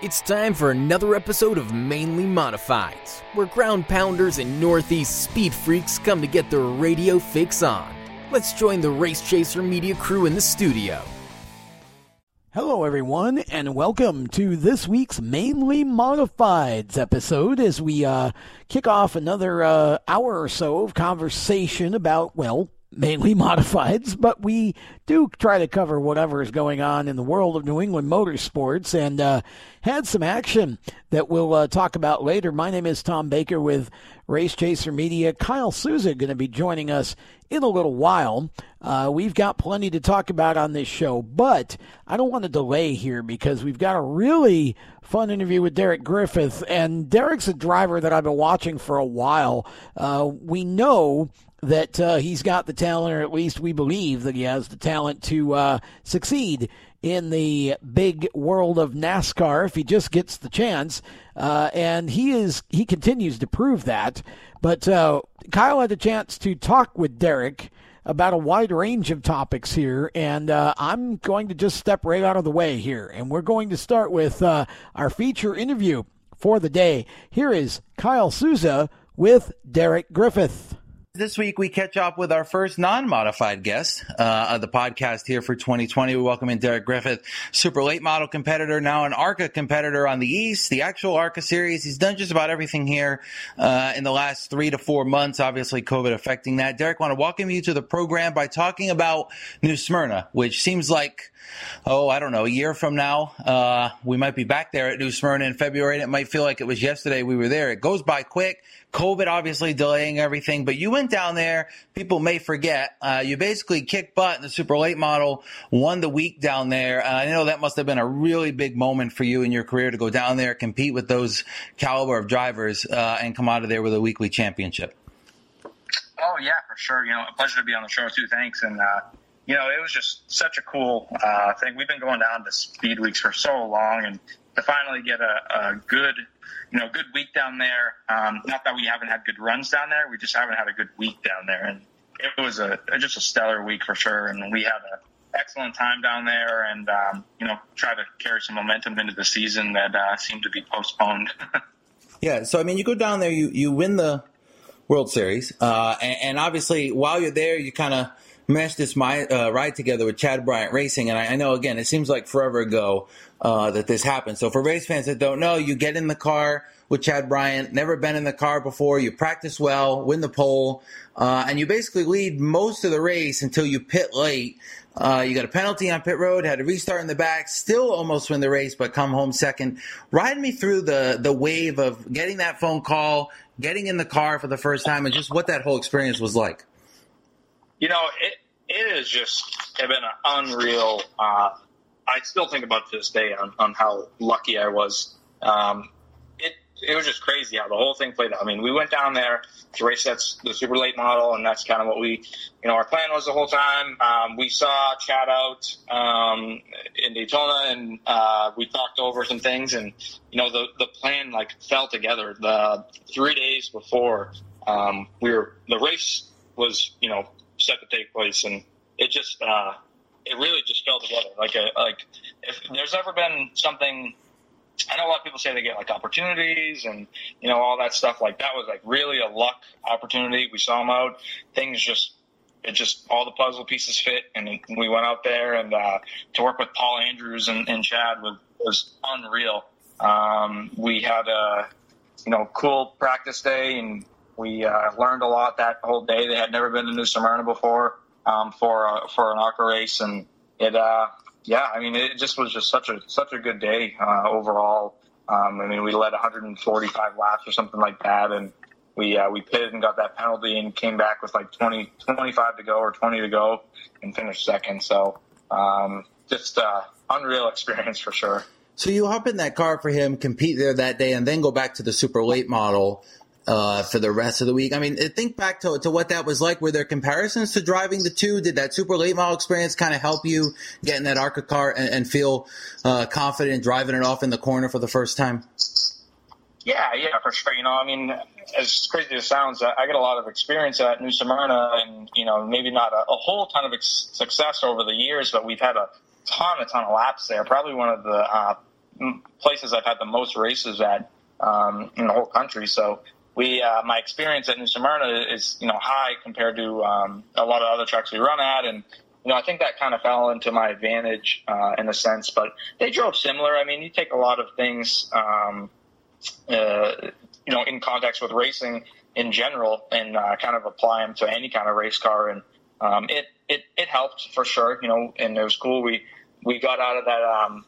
It's time for another episode of Mainly Modifieds, where ground pounders and Northeast speed freaks come to get their radio fix on. Let's join the Race Chaser Media crew in the studio. Hello, everyone, and welcome to this week's Mainly Modifieds episode as we uh, kick off another uh, hour or so of conversation about, well, mainly modifieds, but we do try to cover whatever is going on in the world of New England motorsports and uh, had some action that we'll uh, talk about later. My name is Tom Baker with Race Chaser Media. Kyle Souza going to be joining us in a little while. Uh, we've got plenty to talk about on this show, but I don't want to delay here because we've got a really fun interview with Derek Griffith. And Derek's a driver that I've been watching for a while. Uh, we know that uh, he's got the talent, or at least we believe that he has the talent to uh, succeed in the big world of NASCAR if he just gets the chance. Uh, and he is he continues to prove that. But uh, Kyle had the chance to talk with Derek about a wide range of topics here, and uh, I'm going to just step right out of the way here, and we're going to start with uh, our feature interview for the day. Here is Kyle Souza with Derek Griffith. This week, we catch up with our first non modified guest uh, of the podcast here for 2020. We welcome in Derek Griffith, super late model competitor, now an ARCA competitor on the East, the actual ARCA series. He's done just about everything here uh, in the last three to four months, obviously, COVID affecting that. Derek, want to welcome you to the program by talking about New Smyrna, which seems like oh, I don't know, a year from now, uh, we might be back there at New Smyrna in February, and it might feel like it was yesterday we were there. It goes by quick. COVID obviously delaying everything, but you went down there. People may forget. Uh, you basically kicked butt in the super late model, won the week down there. Uh, I know that must have been a really big moment for you in your career to go down there, compete with those caliber of drivers, uh, and come out of there with a weekly championship. Oh yeah, for sure. You know, a pleasure to be on the show too. Thanks. And, uh, you know, it was just such a cool uh, thing. We've been going down to speed weeks for so long and to finally get a, a good you know, good week down there. Um, not that we haven't had good runs down there, we just haven't had a good week down there, and it was a just a stellar week for sure. And we had an excellent time down there, and um, you know, try to carry some momentum into the season that uh, seemed to be postponed. yeah, so I mean, you go down there, you you win the World Series, uh, and, and obviously while you're there, you kind of mesh this my, uh, ride together with Chad Bryant Racing. And I, I, know, again, it seems like forever ago uh, that this happened. So for race fans that don't know, you get in the car with Chad Bryant, never been in the car before, you practice well, win the pole, uh, and you basically lead most of the race until you pit late. Uh, you got a penalty on pit road, had to restart in the back, still almost win the race, but come home second. Ride me through the, the wave of getting that phone call, getting in the car for the first time, and just what that whole experience was like. You know, it it has just been an unreal. Uh, I still think about this day on, on how lucky I was. Um, it it was just crazy how the whole thing played out. I mean, we went down there to race that's the super late model, and that's kind of what we, you know, our plan was the whole time. Um, we saw Chad out um, in Daytona, and uh, we talked over some things, and you know, the the plan like fell together. The three days before um, we were the race was, you know, set to take place, and it just uh, it really just fell together. Like a, like if there's ever been something. I know a lot of people say they get like opportunities and you know all that stuff. Like that was like really a luck opportunity. We saw them out. Things just it just all the puzzle pieces fit, and we went out there and uh, to work with Paul Andrews and, and Chad was, was unreal. Um, we had a you know cool practice day, and we uh, learned a lot that whole day. They had never been to New Smyrna before um, for uh, for an ARCA race, and it uh, yeah, I mean it just was just such a such a good day uh, overall. Um, I mean we led 145 laps or something like that, and we uh, we pitted and got that penalty and came back with like 20 25 to go or 20 to go and finished second. So um, just uh, unreal experience for sure. So you hop in that car for him, compete there that day, and then go back to the super late model uh, for the rest of the week. I mean, think back to, to what that was like. Were there comparisons to driving the two? Did that super late model experience kind of help you get in that ARCA car and, and feel uh, confident driving it off in the corner for the first time? Yeah, yeah, for sure. You know, I mean, as crazy as it sounds, I get a lot of experience at New Smyrna and, you know, maybe not a, a whole ton of ex- success over the years, but we've had a ton, a ton of laps there. Probably one of the uh, places I've had the most races at um, in the whole country. So we, uh, my experience at New Smyrna is, you know, high compared to um, a lot of other tracks we run at, and you know, I think that kind of fell into my advantage uh, in a sense. But they drove similar. I mean, you take a lot of things, um, uh, you know, in context with racing in general, and uh, kind of apply them to any kind of race car, and um, it it it helped for sure. You know, and it was cool. We we got out of that um,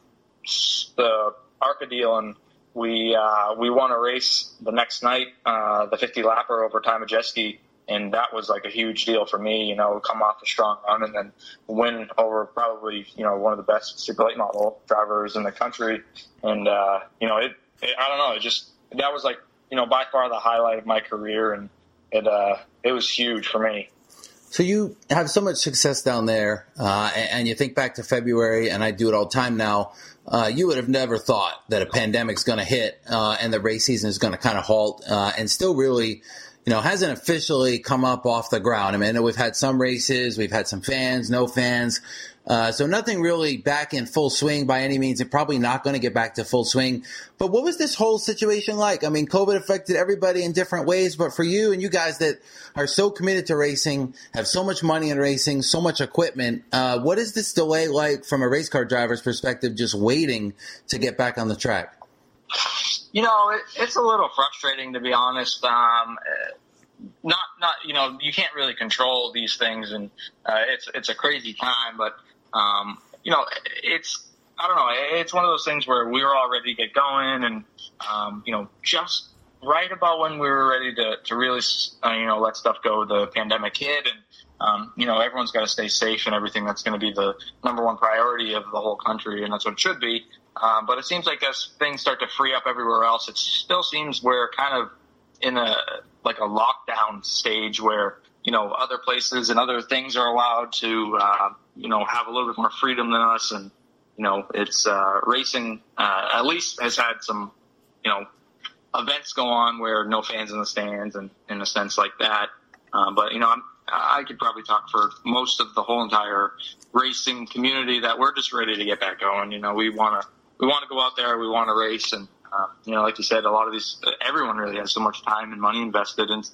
the ARCA deal and we uh, we won a race the next night, uh, the 50 lapper over Ty Majeski, and that was like a huge deal for me. You know, come off a strong run and then win over probably you know one of the best super late model drivers in the country, and uh, you know it, it. I don't know. It just that was like you know by far the highlight of my career, and it uh, it was huge for me. So you have so much success down there, uh, and, and, you think back to February, and I do it all the time now. Uh, you would have never thought that a pandemic's going to hit uh, and the race season is going to kind of halt, uh, and still really you know, hasn't officially come up off the ground. I mean, we've had some races, we've had some fans, no fans. Uh, so nothing really back in full swing by any means, and probably not going to get back to full swing. But what was this whole situation like? I mean, COVID affected everybody in different ways, but for you and you guys that are so committed to racing, have so much money in racing, so much equipment, uh, what is this delay like from a race car driver's perspective, just waiting to get back on the track? You know, it, it's a little frustrating to be honest. Um, not, not, you know, you can't really control these things, and uh, it's it's a crazy time. But um, you know, it's I don't know. It's one of those things where we were all ready to get going, and um, you know, just right about when we were ready to to really, uh, you know, let stuff go, the pandemic hit, and um, you know, everyone's got to stay safe and everything. That's going to be the number one priority of the whole country, and that's what it should be. Um, but it seems like as things start to free up everywhere else, it still seems we're kind of in a like a lockdown stage where you know other places and other things are allowed to uh, you know have a little bit more freedom than us, and you know it's uh, racing uh, at least has had some you know events go on where no fans in the stands and in a sense like that. Um, but you know I'm, I could probably talk for most of the whole entire racing community that we're just ready to get back going. You know we want to we want to go out there, we want to race, and uh, you know, like you said, a lot of these, everyone really has so much time and money invested, and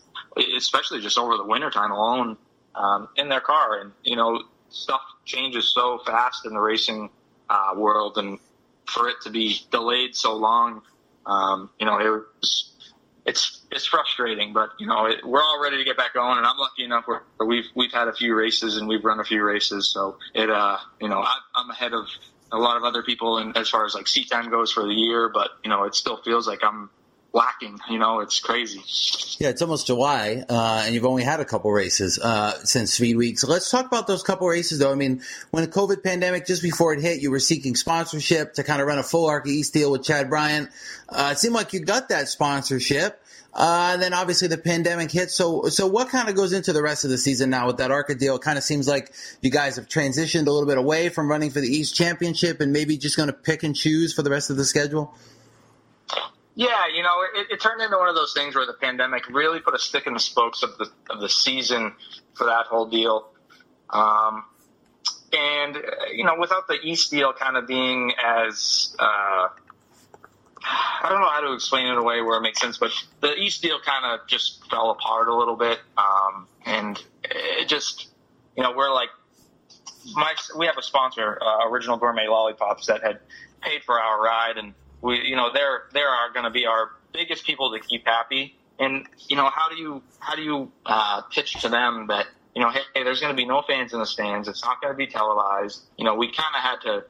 especially just over the winter time alone um, in their car, and you know, stuff changes so fast in the racing uh, world, and for it to be delayed so long, um, you know, it was, it's it's frustrating, but you know, it, we're all ready to get back going, and I'm lucky enough where we've we've had a few races and we've run a few races, so it uh, you know, I, I'm ahead of a lot of other people and as far as like seat time goes for the year, but you know, it still feels like I'm lacking. You know, it's crazy. Yeah, it's almost July, uh, and you've only had a couple races uh, since Speed Week. So let's talk about those couple races, though. I mean, when the COVID pandemic, just before it hit, you were seeking sponsorship to kind of run a full ARCA East deal with Chad Bryant. Uh, it seemed like you got that sponsorship. Uh, and then obviously the pandemic hit. So, so what kind of goes into the rest of the season now with that ARCA deal? It kind of seems like you guys have transitioned a little bit away from running for the East Championship and maybe just going to pick and choose for the rest of the schedule. Yeah, you know, it, it, turned into one of those things where the pandemic really put a stick in the spokes of the of the season for that whole deal. Um, and you know, without the East deal kind of being as uh, I don't know how to explain it in a way where it makes sense, but the East deal kind of just fell apart a little bit, um, and it just, you know, we're like, my we have a sponsor, uh, Original Gourmet Lollipops, that had paid for our ride, and we, you know, they're they are going to be our biggest people to keep happy. And you know, how do you how do you uh, pitch to them that you know, hey, hey there's going to be no fans in the stands. It's not going to be televised. You know, we kind of had to,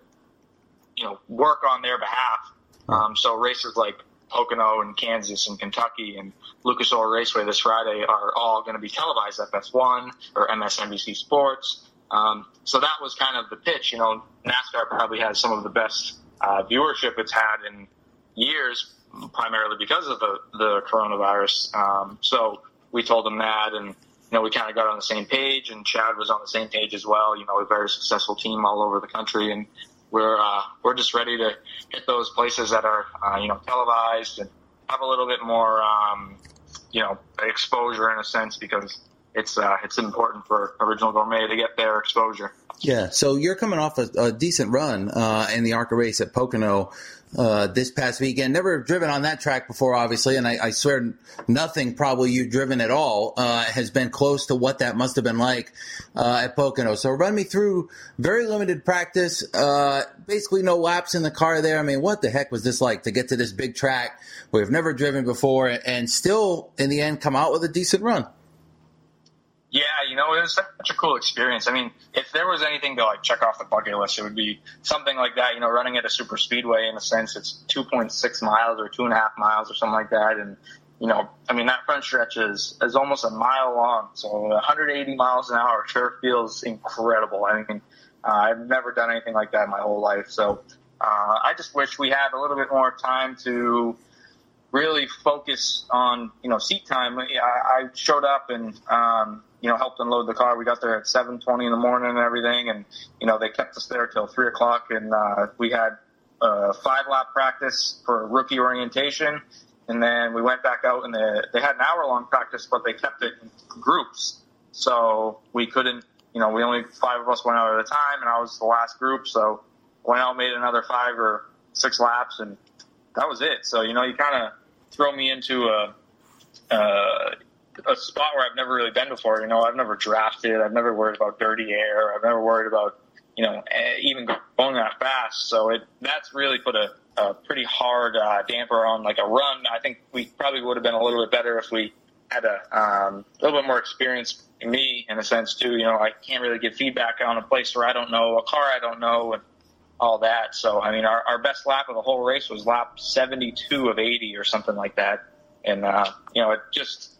you know, work on their behalf um, so races like Pocono and Kansas and Kentucky and Lucas Oil Raceway this Friday are all going to be televised FS1 or MSNBC Sports. Um, so that was kind of the pitch. You know, NASCAR probably has some of the best uh, viewership it's had in years, primarily because of the, the coronavirus. Um, so we told them that, and you know, we kind of got on the same page, and Chad was on the same page as well. You know, a very successful team all over the country, and we're uh, we're just ready to hit those places that are uh, you know televised and have a little bit more um, you know exposure in a sense because it's uh, it's important for original gourmet to get their exposure. Yeah, so you're coming off a, a decent run uh, in the ARCA race at Pocono uh, this past weekend. Never driven on that track before, obviously, and I, I swear nothing probably you've driven at all uh, has been close to what that must have been like uh, at Pocono. So run me through very limited practice, uh, basically no laps in the car there. I mean, what the heck was this like to get to this big track we've never driven before and still in the end come out with a decent run? Yeah, you know, it was such a cool experience. I mean, if there was anything to like check off the bucket list, it would be something like that. You know, running at a super speedway in a sense, it's 2.6 miles or two and a half miles or something like that. And, you know, I mean, that front stretch is, is almost a mile long. So 180 miles an hour sure feels incredible. I mean, uh, I've never done anything like that in my whole life. So, uh, I just wish we had a little bit more time to, really focus on you know seat time. I, I showed up and um, you know, helped unload the car. We got there at 7:20 in the morning and everything, and you know, they kept us there till three o'clock, and uh, we had a five lap practice for rookie orientation, and then we went back out and they, they had an hour long practice, but they kept it in groups, so we couldn't, you know, we only five of us went out at a time, and I was the last group, so went out, made another five or six laps, and that was it. So you know, you kind of throw me into a uh, a spot where I've never really been before. You know, I've never drafted. I've never worried about dirty air. I've never worried about you know eh, even going that fast. So it that's really put a, a pretty hard uh, damper on like a run. I think we probably would have been a little bit better if we had a um, little bit more experience. Me in a sense too. You know, I can't really give feedback on a place where I don't know a car I don't know and all that. So I mean, our, our best lap of the whole race was lap 72 of 80 or something like that. And uh, you know, it just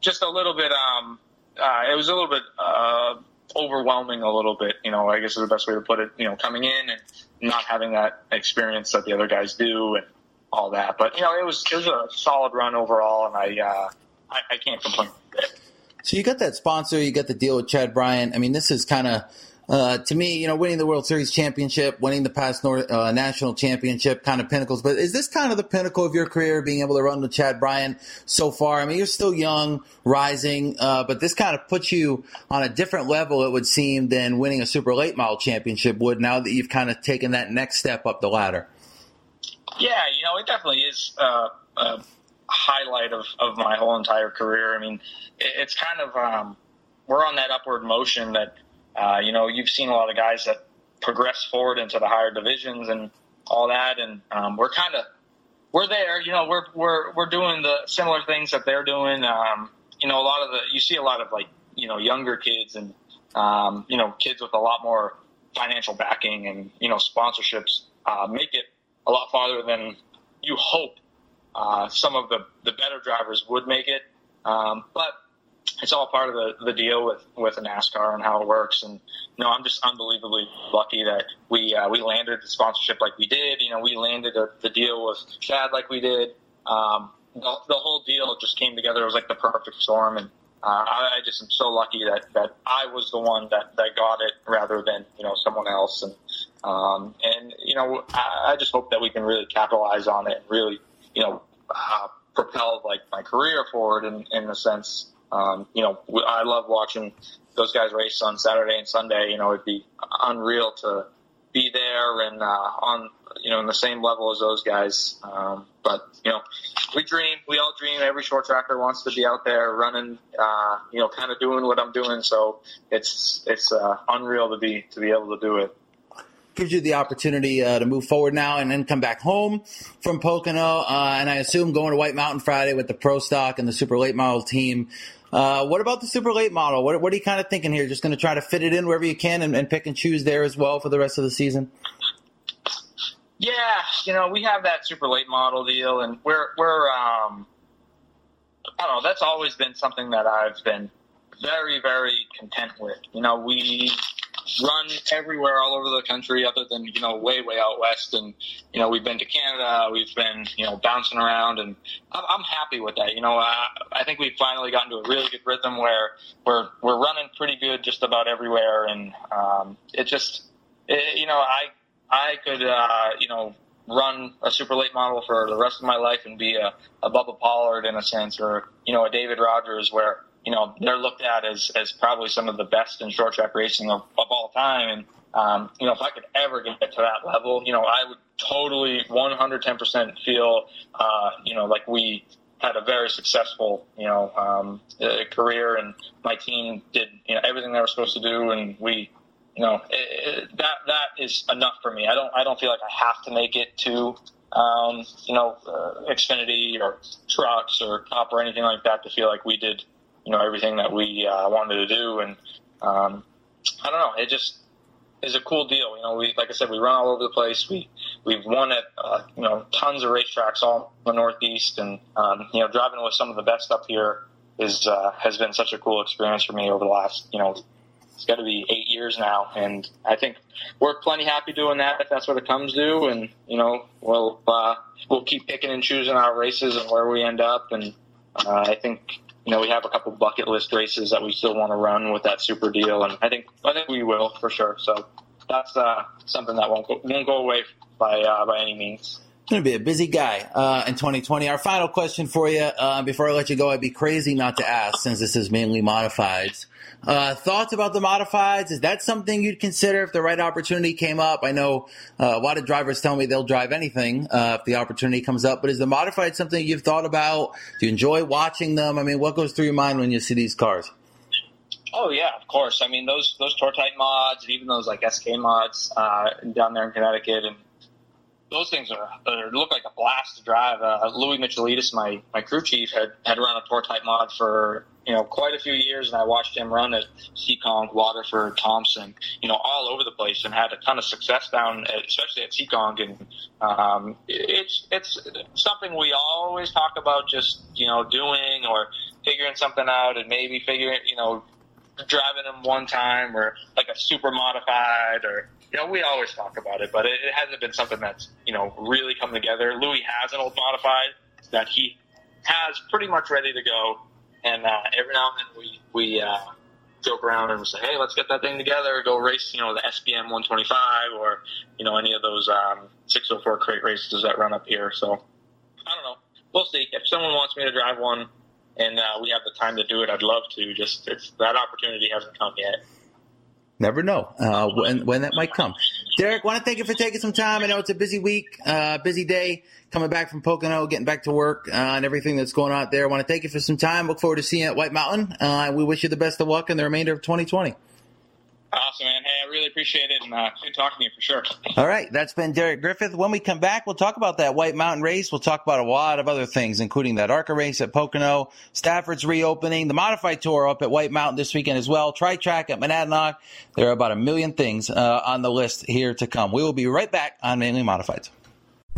just a little bit. Um, uh, it was a little bit uh, overwhelming, a little bit. You know, I guess is the best way to put it. You know, coming in and not having that experience that the other guys do, and all that. But you know, it was it was a solid run overall, and I uh, I, I can't complain. So you got that sponsor, you got the deal with Chad Bryant. I mean, this is kind of uh, to me, you know, winning the World Series championship, winning the PASS North, uh, national championship kind of pinnacles. But is this kind of the pinnacle of your career, being able to run with Chad Bryant so far? I mean, you're still young, rising, uh, but this kind of puts you on a different level, it would seem, than winning a super late model championship would now that you've kind of taken that next step up the ladder. Yeah, you know, it definitely is uh, a highlight of, of my whole entire career. I mean, it's kind of, um, we're on that upward motion that – uh, you know, you've seen a lot of guys that progress forward into the higher divisions and all that, and um, we're kind of we're there. You know, we're we're we're doing the similar things that they're doing. Um, you know, a lot of the you see a lot of like you know younger kids and um, you know kids with a lot more financial backing and you know sponsorships uh, make it a lot farther than you hope uh, some of the the better drivers would make it. Um, but it's all part of the, the deal with, with NASCAR and how it works. And, you know, I'm just unbelievably lucky that we, uh, we landed the sponsorship like we did. You know, we landed a, the deal with Chad like we did. Um, the, the whole deal just came together. It was like the perfect storm. And, uh, I, I just am so lucky that, that I was the one that, that got it rather than, you know, someone else. And, um, and, you know, I, I just hope that we can really capitalize on it and really, you know, uh, propel like my career forward in, in the sense um, you know, I love watching those guys race on Saturday and Sunday. You know, it'd be unreal to be there and uh, on you know in the same level as those guys. Um, but you know, we dream. We all dream. Every short tracker wants to be out there running. Uh, you know, kind of doing what I'm doing. So it's it's uh, unreal to be to be able to do it gives you the opportunity uh, to move forward now and then come back home from Pocono. Uh, and I assume going to White Mountain Friday with the Pro Stock and the Super Late Model team uh, what about the super late model? What, what are you kind of thinking here? Just going to try to fit it in wherever you can and, and, pick and choose there as well for the rest of the season? Yeah, you know, we have that super late model deal, and we're we're um, I don't know. That's always been something that I've been very very content with. You know, we run everywhere all over the country other than, you know, way, way out west. And, you know, we've been to Canada, we've been, you know, bouncing around and I'm, happy with that. You know, I, I think we've finally gotten to a really good rhythm where we're, we're running pretty good just about everywhere. And, um, it just, it, you know, I, I could, uh, you know, run a super late model for the rest of my life and be a, a Bubba Pollard in a sense, or you know a David Rogers, where you know, they're looked at as, as probably some of the best in short track racing of, of all time. And, um, you know, if I could ever get to that level, you know, I would totally 110% feel, uh, you know, like we had a very successful, you know, um, uh, career and my team did, you know, everything they were supposed to do. And we, you know, it, it, that, that is enough for me. I don't, I don't feel like I have to make it to, um, you know, uh, Xfinity or trucks or Cup or anything like that to feel like we did, you know, everything that we uh, wanted to do. And um, I don't know, it just is a cool deal. You know, we like I said, we run all over the place. We we've won at uh, you know tons of racetracks all in the Northeast, and um, you know, driving with some of the best up here is uh, has been such a cool experience for me over the last you know it's got to be eight years now, and I think we're plenty happy doing that if that's what it comes to, and you know we'll uh, we'll keep picking and choosing our races and where we end up, and uh, I think you know we have a couple bucket list races that we still want to run with that super deal, and I think I think we will for sure. So that's uh, something that won't go, won't go away by uh, by any means going to be a busy guy uh, in 2020. Our final question for you uh, before I let you go, I'd be crazy not to ask since this is mainly modifieds. Uh, thoughts about the modifieds? Is that something you'd consider if the right opportunity came up? I know uh, a lot of drivers tell me they'll drive anything uh, if the opportunity comes up, but is the modified something you've thought about? Do you enjoy watching them? I mean, what goes through your mind when you see these cars? Oh yeah, of course. I mean those those Tour Type mods and even those like SK mods uh, down there in Connecticut and those things are, are look like a blast to drive. Uh, Louis Michelitis, my my crew chief, had had run a tour type mod for you know quite a few years, and I watched him run at Seekonk, Waterford, Thompson, you know, all over the place, and had a ton of success down, at, especially at Seekonk. And um, it's it's something we always talk about, just you know, doing or figuring something out, and maybe figuring, you know, driving them one time or like a super modified or you know, we always talk about it, but it, it hasn't been something that's, you know, really come together. Louis has an old modified that he has pretty much ready to go. And uh, every now and then we, we uh, joke around and say, hey, let's get that thing together, go race, you know, the SBM 125 or, you know, any of those um, 604 crate races that run up here. So I don't know. We'll see. If someone wants me to drive one and uh, we have the time to do it, I'd love to. Just it's, that opportunity hasn't come yet never know uh, when when that might come. Derek, want to thank you for taking some time. I know it's a busy week, uh, busy day, coming back from Pocono, getting back to work, uh, and everything that's going on out there. I want to thank you for some time. Look forward to seeing you at White Mountain. Uh, we wish you the best of luck in the remainder of 2020. Awesome, man. Hey, I really appreciate it, and uh, good talking to you for sure. All right, that's been Derek Griffith. When we come back, we'll talk about that White Mountain race. We'll talk about a lot of other things, including that ARCA race at Pocono, Stafford's reopening, the Modified Tour up at White Mountain this weekend as well, Tri Track at Monadnock. There are about a million things uh, on the list here to come. We will be right back on Mainly Modifieds.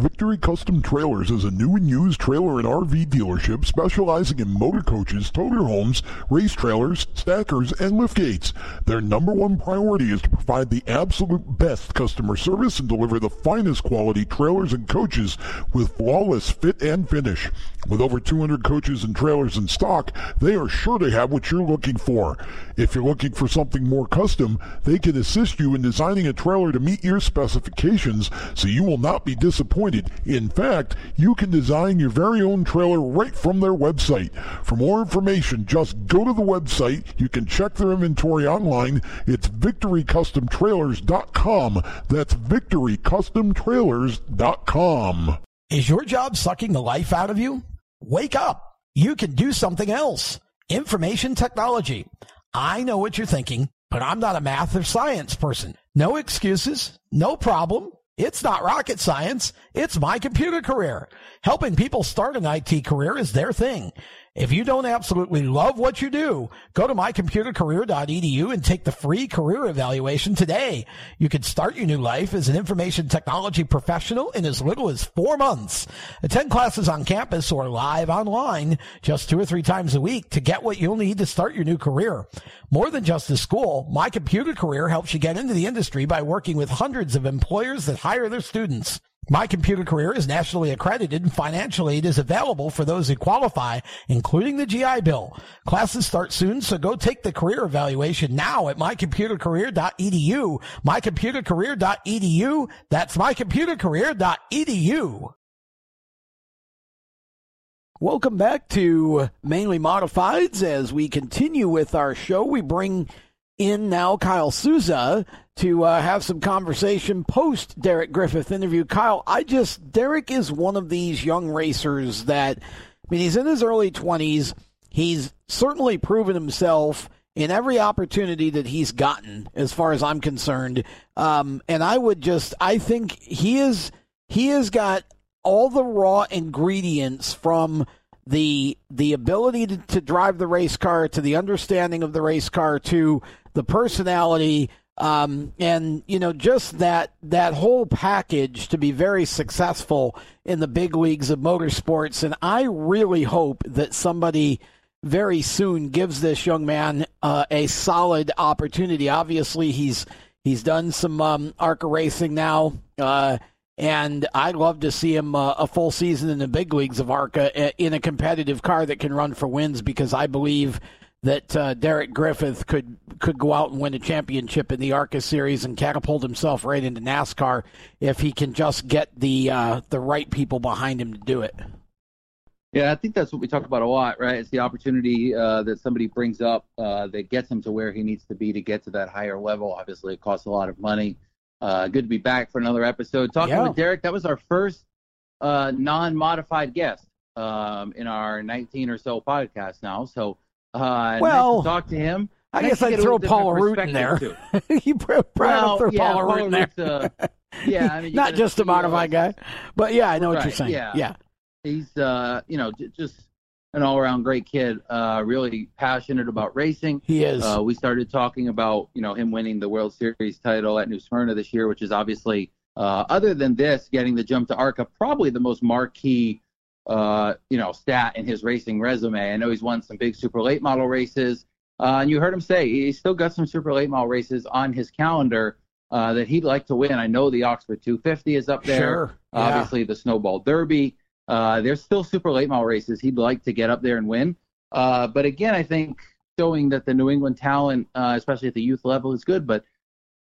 Victory Custom Trailers is a new and used trailer and RV dealership specializing in motor coaches, toter homes, race trailers, stackers, and liftgates. Their number one priority is to provide the absolute best customer service and deliver the finest quality trailers and coaches with flawless fit and finish. With over 200 coaches and trailers in stock, they are sure to have what you're looking for. If you're looking for something more custom, they can assist you in designing a trailer to meet your specifications so you will not be disappointed In fact, you can design your very own trailer right from their website. For more information, just go to the website. You can check their inventory online. It's victorycustomtrailers.com. That's victorycustomtrailers.com. Is your job sucking the life out of you? Wake up. You can do something else. Information technology. I know what you're thinking, but I'm not a math or science person. No excuses. No problem. It's not rocket science. It's my computer career. Helping people start an IT career is their thing. If you don't absolutely love what you do, go to mycomputercareer.edu and take the free career evaluation today. You can start your new life as an information technology professional in as little as four months. Attend classes on campus or live online just two or three times a week to get what you'll need to start your new career. More than just a school, My Computer Career helps you get into the industry by working with hundreds of employers that hire their students. My Computer Career is nationally accredited and financial aid is available for those who qualify, including the GI Bill. Classes start soon, so go take the career evaluation now at mycomputercareer.edu. Mycomputercareer.edu. That's mycomputercareer.edu. Welcome back to Mainly Modifieds. As we continue with our show, we bring in now Kyle Souza to uh, have some conversation post Derek Griffith interview. Kyle, I just, Derek is one of these young racers that, I mean, he's in his early 20s. He's certainly proven himself in every opportunity that he's gotten, as far as I'm concerned. Um, and I would just, I think he is, he has got all the raw ingredients from the the ability to, to, drive the race car to the understanding of the race car to the personality um, and you know just that that whole package to be very successful in the big leagues of motorsports. And i really hope that somebody very soon gives this young man uh, a solid opportunity. Obviously he's he's done some um, arca racing now uh, and I'd love to see him uh, a full season in the big leagues of ARCA uh, in a competitive car that can run for wins because I believe that uh, Derek Griffith could could go out and win a championship in the ARCA series and catapult himself right into NASCAR if he can just get the uh, the right people behind him to do it. Yeah, I think that's what we talk about a lot, right? It's the opportunity uh, that somebody brings up uh, that gets him to where he needs to be to get to that higher level. Obviously, it costs a lot of money. Uh, good to be back for another episode. Talking yeah. with Derek, that was our first uh, non-modified guest um, in our 19 or so podcasts now. So, uh, well, nice to talk to him. I nice guess I'd throw Paul Root in there. you probably well, throw yeah, Paul Root in there. Uh, yeah, I mean, not just a modified guy, but yeah, I know right, what you're saying. Yeah, yeah. He's, uh, you know, j- just an all-around great kid. Uh, really passionate about racing. He is. Uh, we started talking about you know him winning the World Series title at New Smyrna this year, which is obviously uh, other than this, getting the jump to ARCA, probably the most marquee uh, you know stat in his racing resume. I know he's won some big super late model races, uh, and you heard him say he's still got some super late model races on his calendar. Uh, that he'd like to win. I know the Oxford 250 is up there. Sure. Yeah. Obviously, the Snowball Derby. Uh, there's still super late model races he'd like to get up there and win. Uh, but again, I think showing that the New England talent, uh, especially at the youth level, is good. But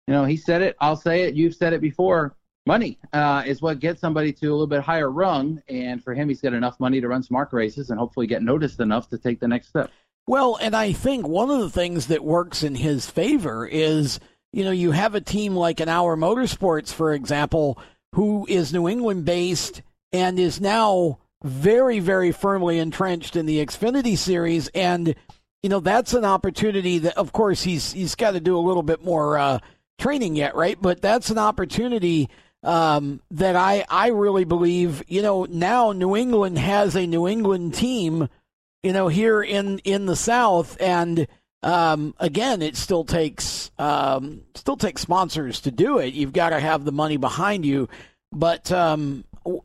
you know, he said it. I'll say it. You've said it before. Money uh, is what gets somebody to a little bit higher rung, and for him, he's got enough money to run smart races and hopefully get noticed enough to take the next step. Well, and I think one of the things that works in his favor is, you know, you have a team like an Our Motorsports, for example, who is New England based and is now very, very firmly entrenched in the Xfinity series. And, you know, that's an opportunity that, of course, he's he's got to do a little bit more uh, training yet, right? But that's an opportunity um, that I, I really believe, you know, now New England has a New England team, you know, here in, in the South. And, um, again, it still takes, um, still takes sponsors to do it. You've got to have the money behind you. But, um,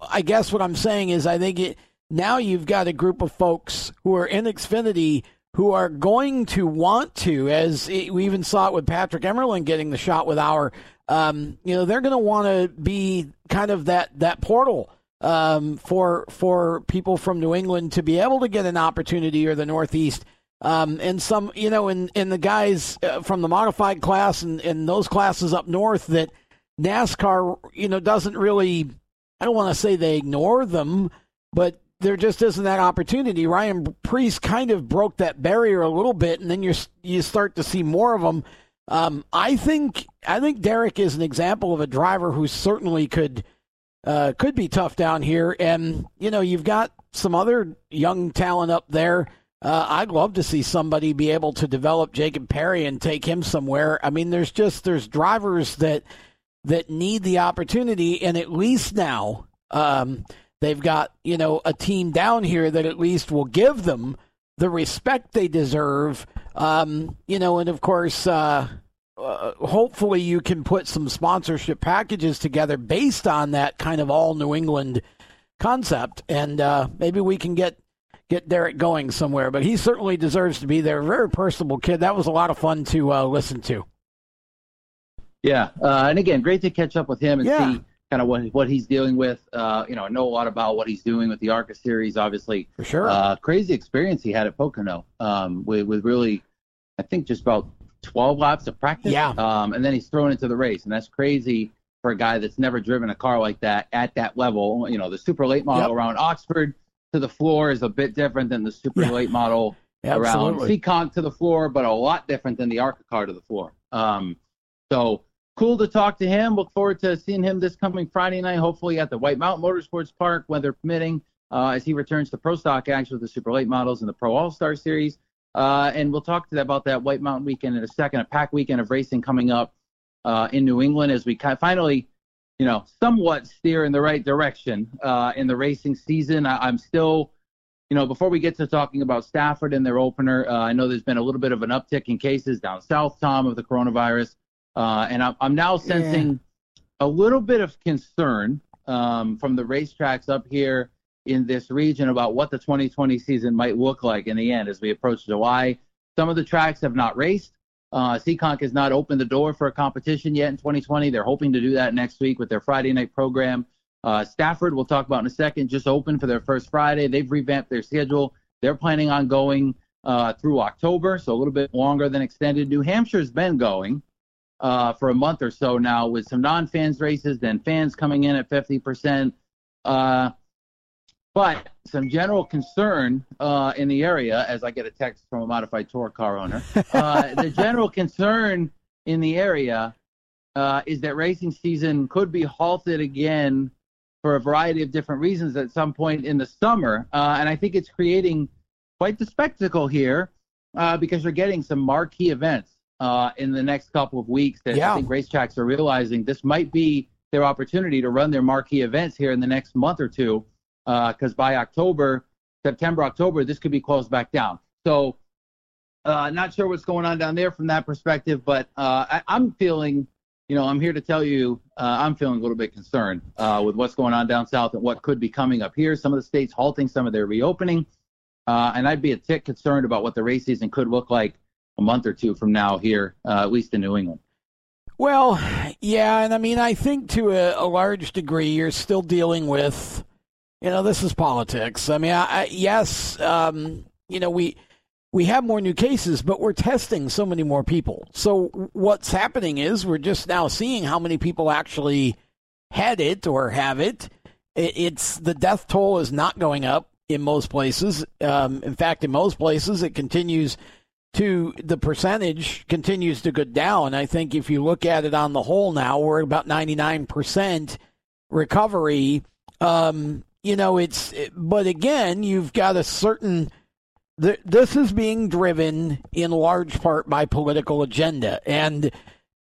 I guess what I'm saying is I think it, now you've got a group of folks who are in Xfinity who are going to want to, as it, we even saw it with Patrick Emerling getting the shot with Our, um, you know, they're going to want to be kind of that that portal um, for for people from New England to be able to get an opportunity or the Northeast. Um, and some, you know, in, in the guys uh, from the modified class and, and those classes up north that NASCAR, you know, doesn't really I don't want to say they ignore them, but there just isn't that opportunity. Ryan Preece kind of broke that barrier a little bit, and then you you start to see more of them. Um, I think I think Derek is an example of a driver who certainly could uh, could be tough down here, and you know you've got some other young talent up there. Uh, I'd love to see somebody be able to develop Jacob Perry and take him somewhere. I mean, there's just there's drivers that that need the opportunity, and at least now um, they've got you know a team down here that at least will give them the respect they deserve. Um, you know, and of course, uh, uh, hopefully you can put some sponsorship packages together based on that kind of all New England concept, and uh, maybe we can get get Derek going somewhere. But he certainly deserves to be there. Very personable kid. That was a lot of fun to uh, listen to. Yeah, uh, and again, great to catch up with him and yeah. see kind of what what he's dealing with. Uh, you know, know a lot about what he's doing with the ARCA series. Obviously, for sure, uh, crazy experience he had at Pocono um, with with really, I think just about 12 laps of practice. Yeah, um, and then he's thrown into the race, and that's crazy for a guy that's never driven a car like that at that level. You know, the super late model yep. around Oxford to the floor is a bit different than the super Yeah. late model around. Seekonk to the floor, but a lot different than the ARCA car to the floor. Um, so cool to talk to him. Look forward to seeing him this coming Friday night, hopefully at the White Mountain Motorsports Park, weather permitting, uh, as he returns to pro stock action with the super late models and the Pro All Star Series. Uh, and we'll talk to that about that White Mountain weekend in a second, a pack weekend of racing coming up uh, in New England as we kind of finally, you know, somewhat steer in the right direction uh, in the racing season. I, I'm still, you know, before we get to talking about Stafford and their opener, uh, I know there's been a little bit of an uptick in cases down south, Tom, of the coronavirus. Uh, and I'm, I'm now sensing a little bit of concern um, from the racetracks up here in this region about what the 2020 season might look like in the end as we approach July. Some of the tracks have not raced. Uh, Seekonk has not opened the door for a competition yet in 2020. They're hoping to do that next week with their Friday night program. Uh, Stafford, we'll talk about in a second, just opened for their first Friday. They've revamped their schedule. They're planning on going uh, through October, so a little bit longer than extended. New Hampshire's been going uh, for a month or so now with some non-fans races, then fans coming in at 50%. Uh, but some general concern uh, in the area, as I get a text from a modified tour car owner, uh, the general concern in the area uh, is that racing season could be halted again for a variety of different reasons at some point in the summer. Uh, and I think it's creating quite the spectacle here uh, because you're getting some marquee events uh, in the next couple of weeks that Yeah. I think racetracks are realizing this might be their opportunity to run their marquee events here in the next month or two because by October, September, October, this could be closed back down. So, uh, not sure what's going on down there from that perspective, but uh, I, I'm feeling, you know, I'm here to tell you, uh, I'm feeling a little bit concerned uh, with what's going on down south and what could be coming up here. Some of the states halting some of their reopening, uh, and I'd be a tick concerned about what the race season could look like a month or two from now here, uh, at least in New England. Well, yeah, and I mean, I think to a, a large degree, you're still dealing with, you know, this is politics. I mean, I, I, yes, um, you know, we we have more new cases, but we're testing so many more people. So what's happening is we're just now seeing how many people actually had it or have it. it it's the death toll is not going up in most places. Um, in fact, in most places, it continues to the percentage continues to go down. I think if you look at it on the whole now, we're at about 99% recovery. Um, you know, it's, but again, you've got a certain, th- this is being driven in large part by political agenda. And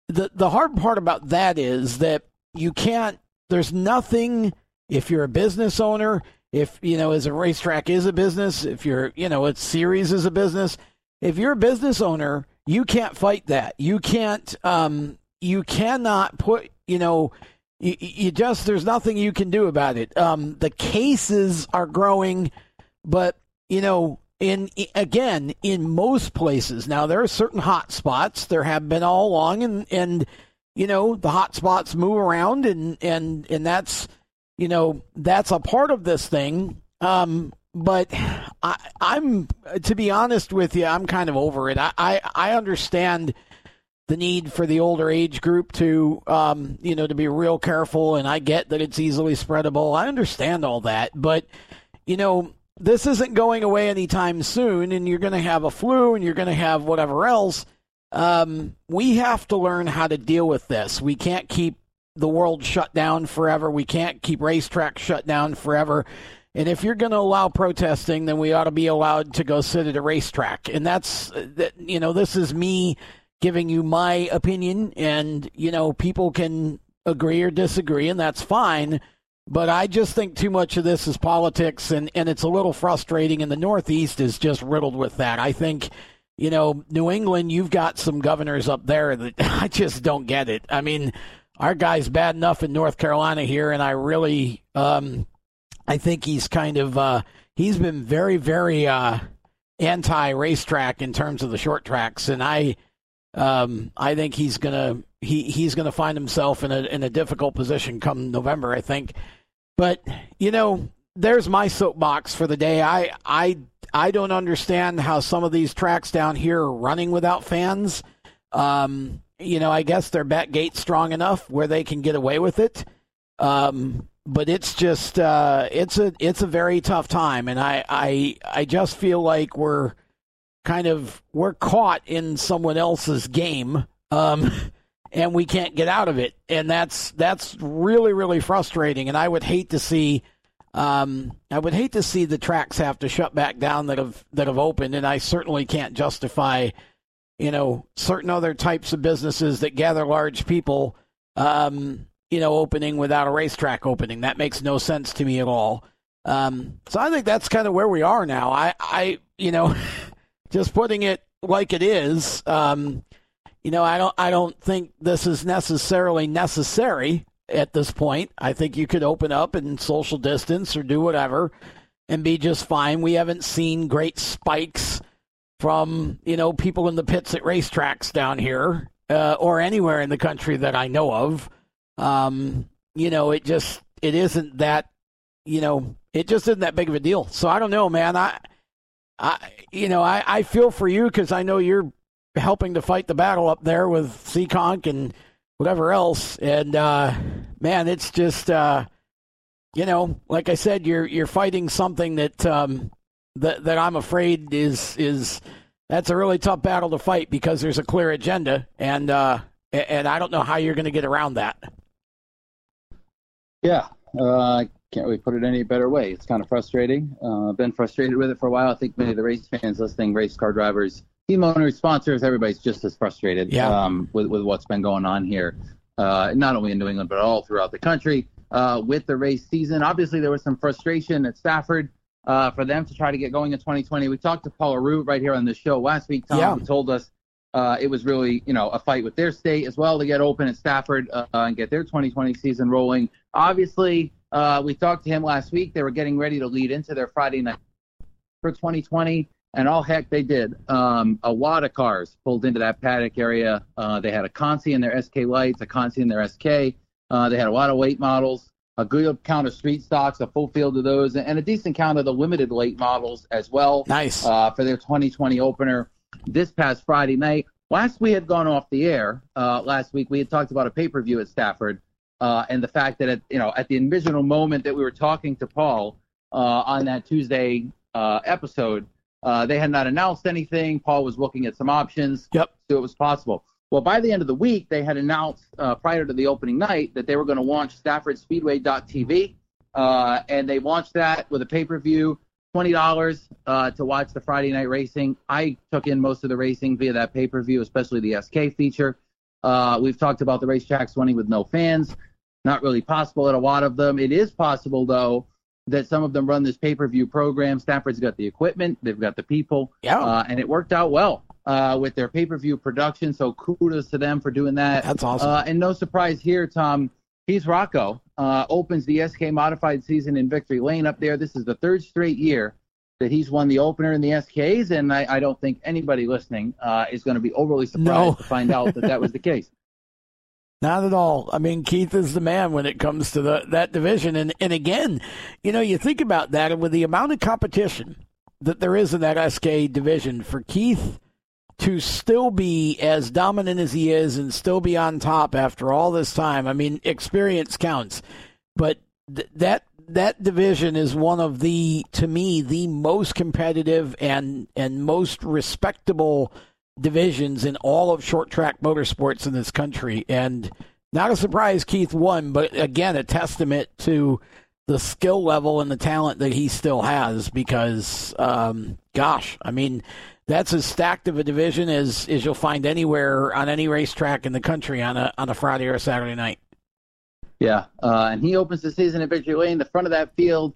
the, the hard part about that is that you can't, there's nothing, if you're a business owner, if, you know, as a racetrack is a business, if you're, you know, a series is a business, if you're a business owner, you can't fight that. You can't. Um, you cannot put. You know. You, you just there's nothing you can do about it. Um, the cases are growing, but you know, in again in most places now there are certain hot spots. There have been all along, and and you know the hot spots move around, and and and that's you know that's a part of this thing. Um, but I, I'm, to be honest with you, I'm kind of over it. I, I, I understand the need for the older age group to, um, you know, to be real careful, and I get that it's easily spreadable. I understand all that, but you know, this isn't going away anytime soon, and you're going to have a flu, and you're going to have whatever else. Um, we have to learn how to deal with this. We can't keep the world shut down forever. We can't keep racetracks shut down forever. And if you're going to allow protesting, then we ought to be allowed to go sit at a racetrack. And that's, that, you know, this is me giving you my opinion, and, you know, people can agree or disagree, and that's fine. But I just think too much of this is politics, and, and it's a little frustrating, and the Northeast is just riddled with that. I think, you know, New England, you've got some governors up there that I just don't get it. I mean, our guy's bad enough in North Carolina here, and I really, um, I think he's kind of uh, he's been very very uh, anti racetrack in terms of the short tracks, and I um, I think he's gonna he he's gonna find himself in a in a difficult position come November. I think, but you know, there's my soapbox for the day. I I I don't understand how some of these tracks down here are running without fans. Um, you know, I guess their bet gate's strong enough where they can get away with it. Um, but it's just uh, it's a it's a very tough time, and I I I just feel like we're kind of we're caught in someone else's game. Um, and we can't get out of it, and that's that's really really frustrating. And I would hate to see, um, I would hate to see the tracks have to shut back down that have that have opened, and I certainly can't justify, you know, certain other types of businesses that gather large people, um, you know, opening without a racetrack opening. That makes no sense to me at all. Um, so I think that's kind of where we are now. I, I, you know, just putting it like it is. Um, you know, I don't I don't think this is necessarily necessary at this point. I think you could open up and social distance or do whatever and be just fine. We haven't seen great spikes from, you know, people in the pits at racetracks down here uh, or anywhere in the country that I know of. Um, you know, it just it isn't that, you know, it just isn't that big of a deal. So I don't know, man. I I you know, I I feel for you cuz I know you're helping to fight the battle up there with Seekonk and whatever else. And uh, man, it's just uh, you know, like I said, you're you're fighting something that um, that that I'm afraid is is that's a really tough battle to fight because there's a clear agenda, and uh, and I don't know how you're going to get around that. Yeah, uh, I can't really put it any better way. It's kind of frustrating. Uh, I've been frustrated with it for a while. I think many of the race fans listening, race car drivers, team owners, sponsors, everybody's just as frustrated yeah. um, with, with what's been going on here, uh, not only in New England, but all throughout the country uh, with the race season. Obviously, there was some frustration at Stafford uh, for them to try to get going in 2020. We talked to Paul Arute right here on the show last week, Tom, yeah. told us uh, it was really, you know, a fight with their state as well to get open at Stafford uh, and get their 2020 season rolling. Obviously, uh, we talked to him last week. They were getting ready to lead into their Friday night for 2020 and all heck they did. Um, a lot of cars pulled into that paddock area. Uh, they had a Consi in their SK lights, a Consi in their SK. Uh, they had a lot of late models, a good count of street stocks, a full field of those, and a decent count of the limited late models as well. Nice uh, for their 2020 opener this past Friday night. Last we had gone off the air. Uh, last week we had talked about a pay per view at Stafford, uh, and the fact that at you know at the envisional moment that we were talking to Paul uh, on that Tuesday episode uh, they had not announced anything. Paul was looking at some options. Yep. So it was possible. Well, by the end of the week, they had announced uh, prior to the opening night that they were going to launch StaffordSpeedway.tv, uh, and they launched that with a pay-per-view, twenty dollars uh, to watch the Friday night racing. I took in most of the racing via that pay-per-view, especially the SK feature. Uh, we've talked about the racetracks running with no fans. Not really possible at a lot of them. It is possible though that some of them run this pay-per-view program. Stafford's got the equipment, they've got the people, yeah, uh, and it worked out well uh, with their pay-per-view production. So kudos to them for doing that. That's awesome. Uh, and no surprise here, Tom. Keith Rocco uh, opens the SK modified season in Victory Lane up there. This is the third straight year that he's won the opener in the SKs, and I, I don't think anybody listening uh, is going to be overly surprised no. to find out that that was the case. Not at all. I mean, Keith is the man when it comes to the, that division. And, and again, you know, you think about that, and with the amount of competition that there is in that SK division, for Keith to still be as dominant as he is and still be on top after all this time, I mean, experience counts. But th- that that division is one of the, to me, the most competitive and and most respectable divisions in all of short track motorsports in this country. And not a surprise Keith won, but again, a testament to the skill level and the talent that he still has because, um, gosh, I mean, that's as stacked of a division as, as you'll find anywhere on any racetrack in the country on a, on a Friday or a Saturday night. Yeah, uh, and he opens the season at Victory Lane. The front of that field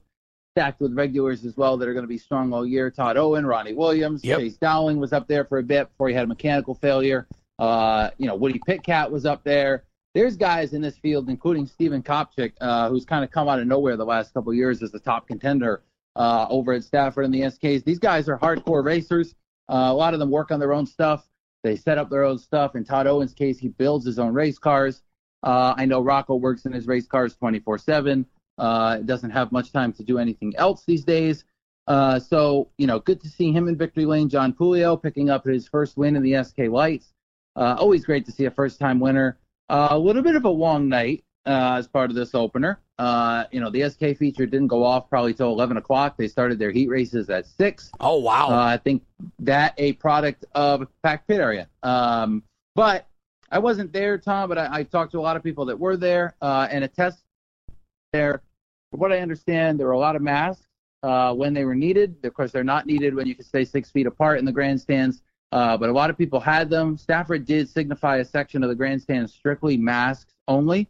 stacked with regulars as well that are going to be strong all year. Todd Owen, Ronnie Williams, yep. Chase Dowling was up there for a bit before he had a mechanical failure. Uh, you know, Woody Pitkat was up there. There's guys in this field, including Stephen Kopcik, uh, who's kind of come out of nowhere the last couple years as the top contender uh, over at Stafford and the SKs. These guys are hardcore racers. Uh, a lot of them work on their own stuff. They set up their own stuff. In Todd Owen's case, he builds his own race cars. Uh, I know Rocco works in his race cars 24 7. Uh, doesn't have much time to do anything else these days. Uh, so, you know, good to see him in victory lane. John Pulio picking up his first win in the SK Lights. Uh, always great to see a first time winner. Uh, a little bit of a long night uh, as part of this opener. Uh, you know, the SK feature didn't go off probably till 11 o'clock. They started their heat races at 6. Oh, wow. Uh, I think that a product of packed pit area. Um, but I wasn't there, Tom, but I, I, talked to a lot of people that were there uh, and a test there. From what I understand, there were a lot of masks uh, when they were needed. Of course, they're not needed when you can stay six feet apart in the grandstands. Uh, but a lot of people had them. Stafford did signify a section of the grandstand strictly masks only,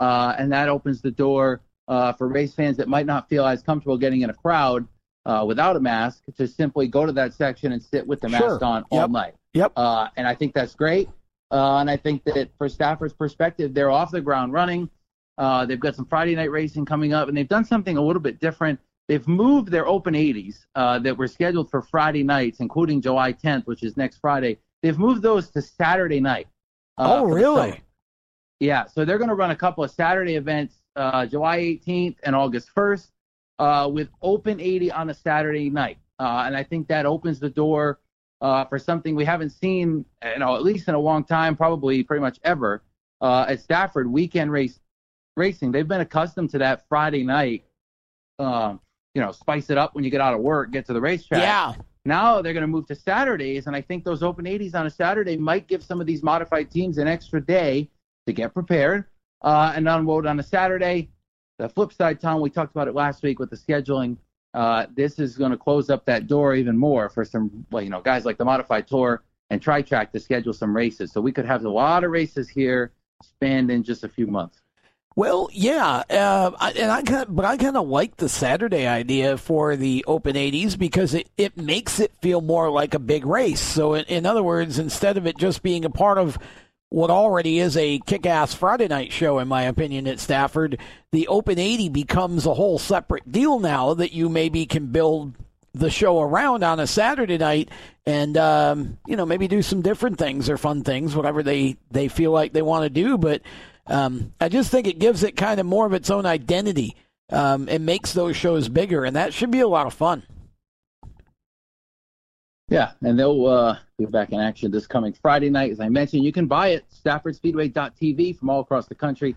uh, and that opens the door uh, for race fans that might not feel as comfortable getting in a crowd uh, without a mask to simply go to that section and sit with the mask on yep. all night. Yep. Uh, and I think that's great. Uh, and I think that for Stafford's perspective, they're off the ground running. they've got some Friday night racing coming up, and they've done something a little bit different They've moved their open 80s uh, that were scheduled for Friday nights, including July 10th, which is next Friday. They've moved those to Saturday night. Uh, oh, really? Yeah. So they're going to run a couple of Saturday events, uh, July 18th and August 1st, uh, with open 80 on a Saturday night. Uh, and I think that opens the door uh, for something we haven't seen, you know, at least in a long time, probably pretty much ever, at Stafford weekend race racing. They've been accustomed to that Friday night. Um, you know, spice it up when you get out of work, get to the racetrack. Yeah. Now they're going to move to Saturdays, and I think those open 80s on a Saturday might give some of these modified teams an extra day to get prepared uh, and unload on a Saturday. The flip side, Tom, we talked about it last week with the scheduling. Uh, this is going to close up that door even more for some, well, you know, guys like the Modified Tour and Tri Track to schedule some races. So we could have a lot of races here spanned in just a few months. Well, yeah, uh, I, and I kind, but I kind of like the Saturday idea for the Open 80s because it, it makes it feel more like a big race. So, in, in other words, instead of it just being a part of what already is a kick-ass Friday night show, in my opinion, at Stafford, the Open 80 becomes a whole separate deal now that you maybe can build the show around on a Saturday night and um, you know maybe do some different things or fun things, whatever they they feel like they want to do, but. Um, I just think it gives it kind of more of its own identity um, and makes those shows bigger, and that should be a lot of fun. Yeah, and they'll uh, be back in action this coming Friday night. As I mentioned, you can buy it StaffordSpeedway.tv from all across the country.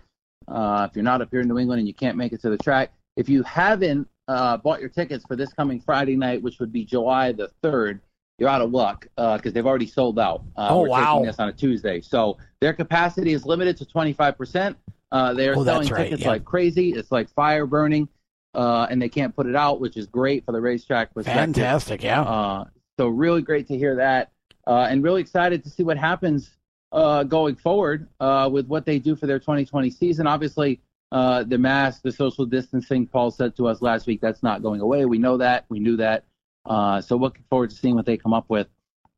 Uh, if you're not up here in New England and you can't make it to the track, if you haven't uh, bought your tickets for this coming Friday night, which would be July the 3rd, you're out of luck because uh, they've already sold out. Uh, oh, we're wow. taking this on a Tuesday. So their capacity is limited to 25%. Uh, they are oh, selling right, tickets yeah. like crazy. It's like fire burning, uh, and they can't put it out, which is great for the racetrack perspective. Fantastic, yeah. Uh, so really great to hear that, uh, and really excited to see what happens going forward with what they do for their 2020 season. Obviously, the mask, the social distancing, Paul said to us last week, that's not going away. We know that. We knew that. Uh, so looking forward to seeing what they come up with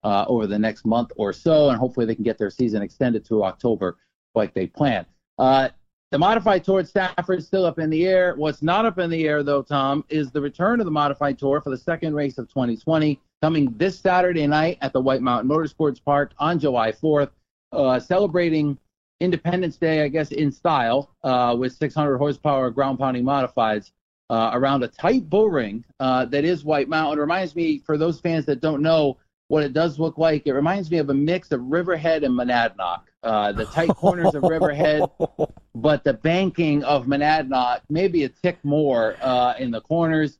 uh, over the next month or so, and hopefully they can get their season extended to October like they plan. Uh, the modified tour at Stafford is still up in the air. What's not up in the air, though, Tom, is the return of the modified tour for the second race of 2020, coming this Saturday night at the White Mountain Motorsports Park on July 4th, uh, celebrating Independence Day, I guess, in style uh, with 600 horsepower ground pounding modifieds uh, around a tight bull ring uh, that is White Mountain. It reminds me, for those fans that don't know what it does look like, it reminds me of a mix of Riverhead and Monadnock. Uh, the tight corners of Riverhead, but the banking of Monadnock, maybe a tick more uh, in the corners.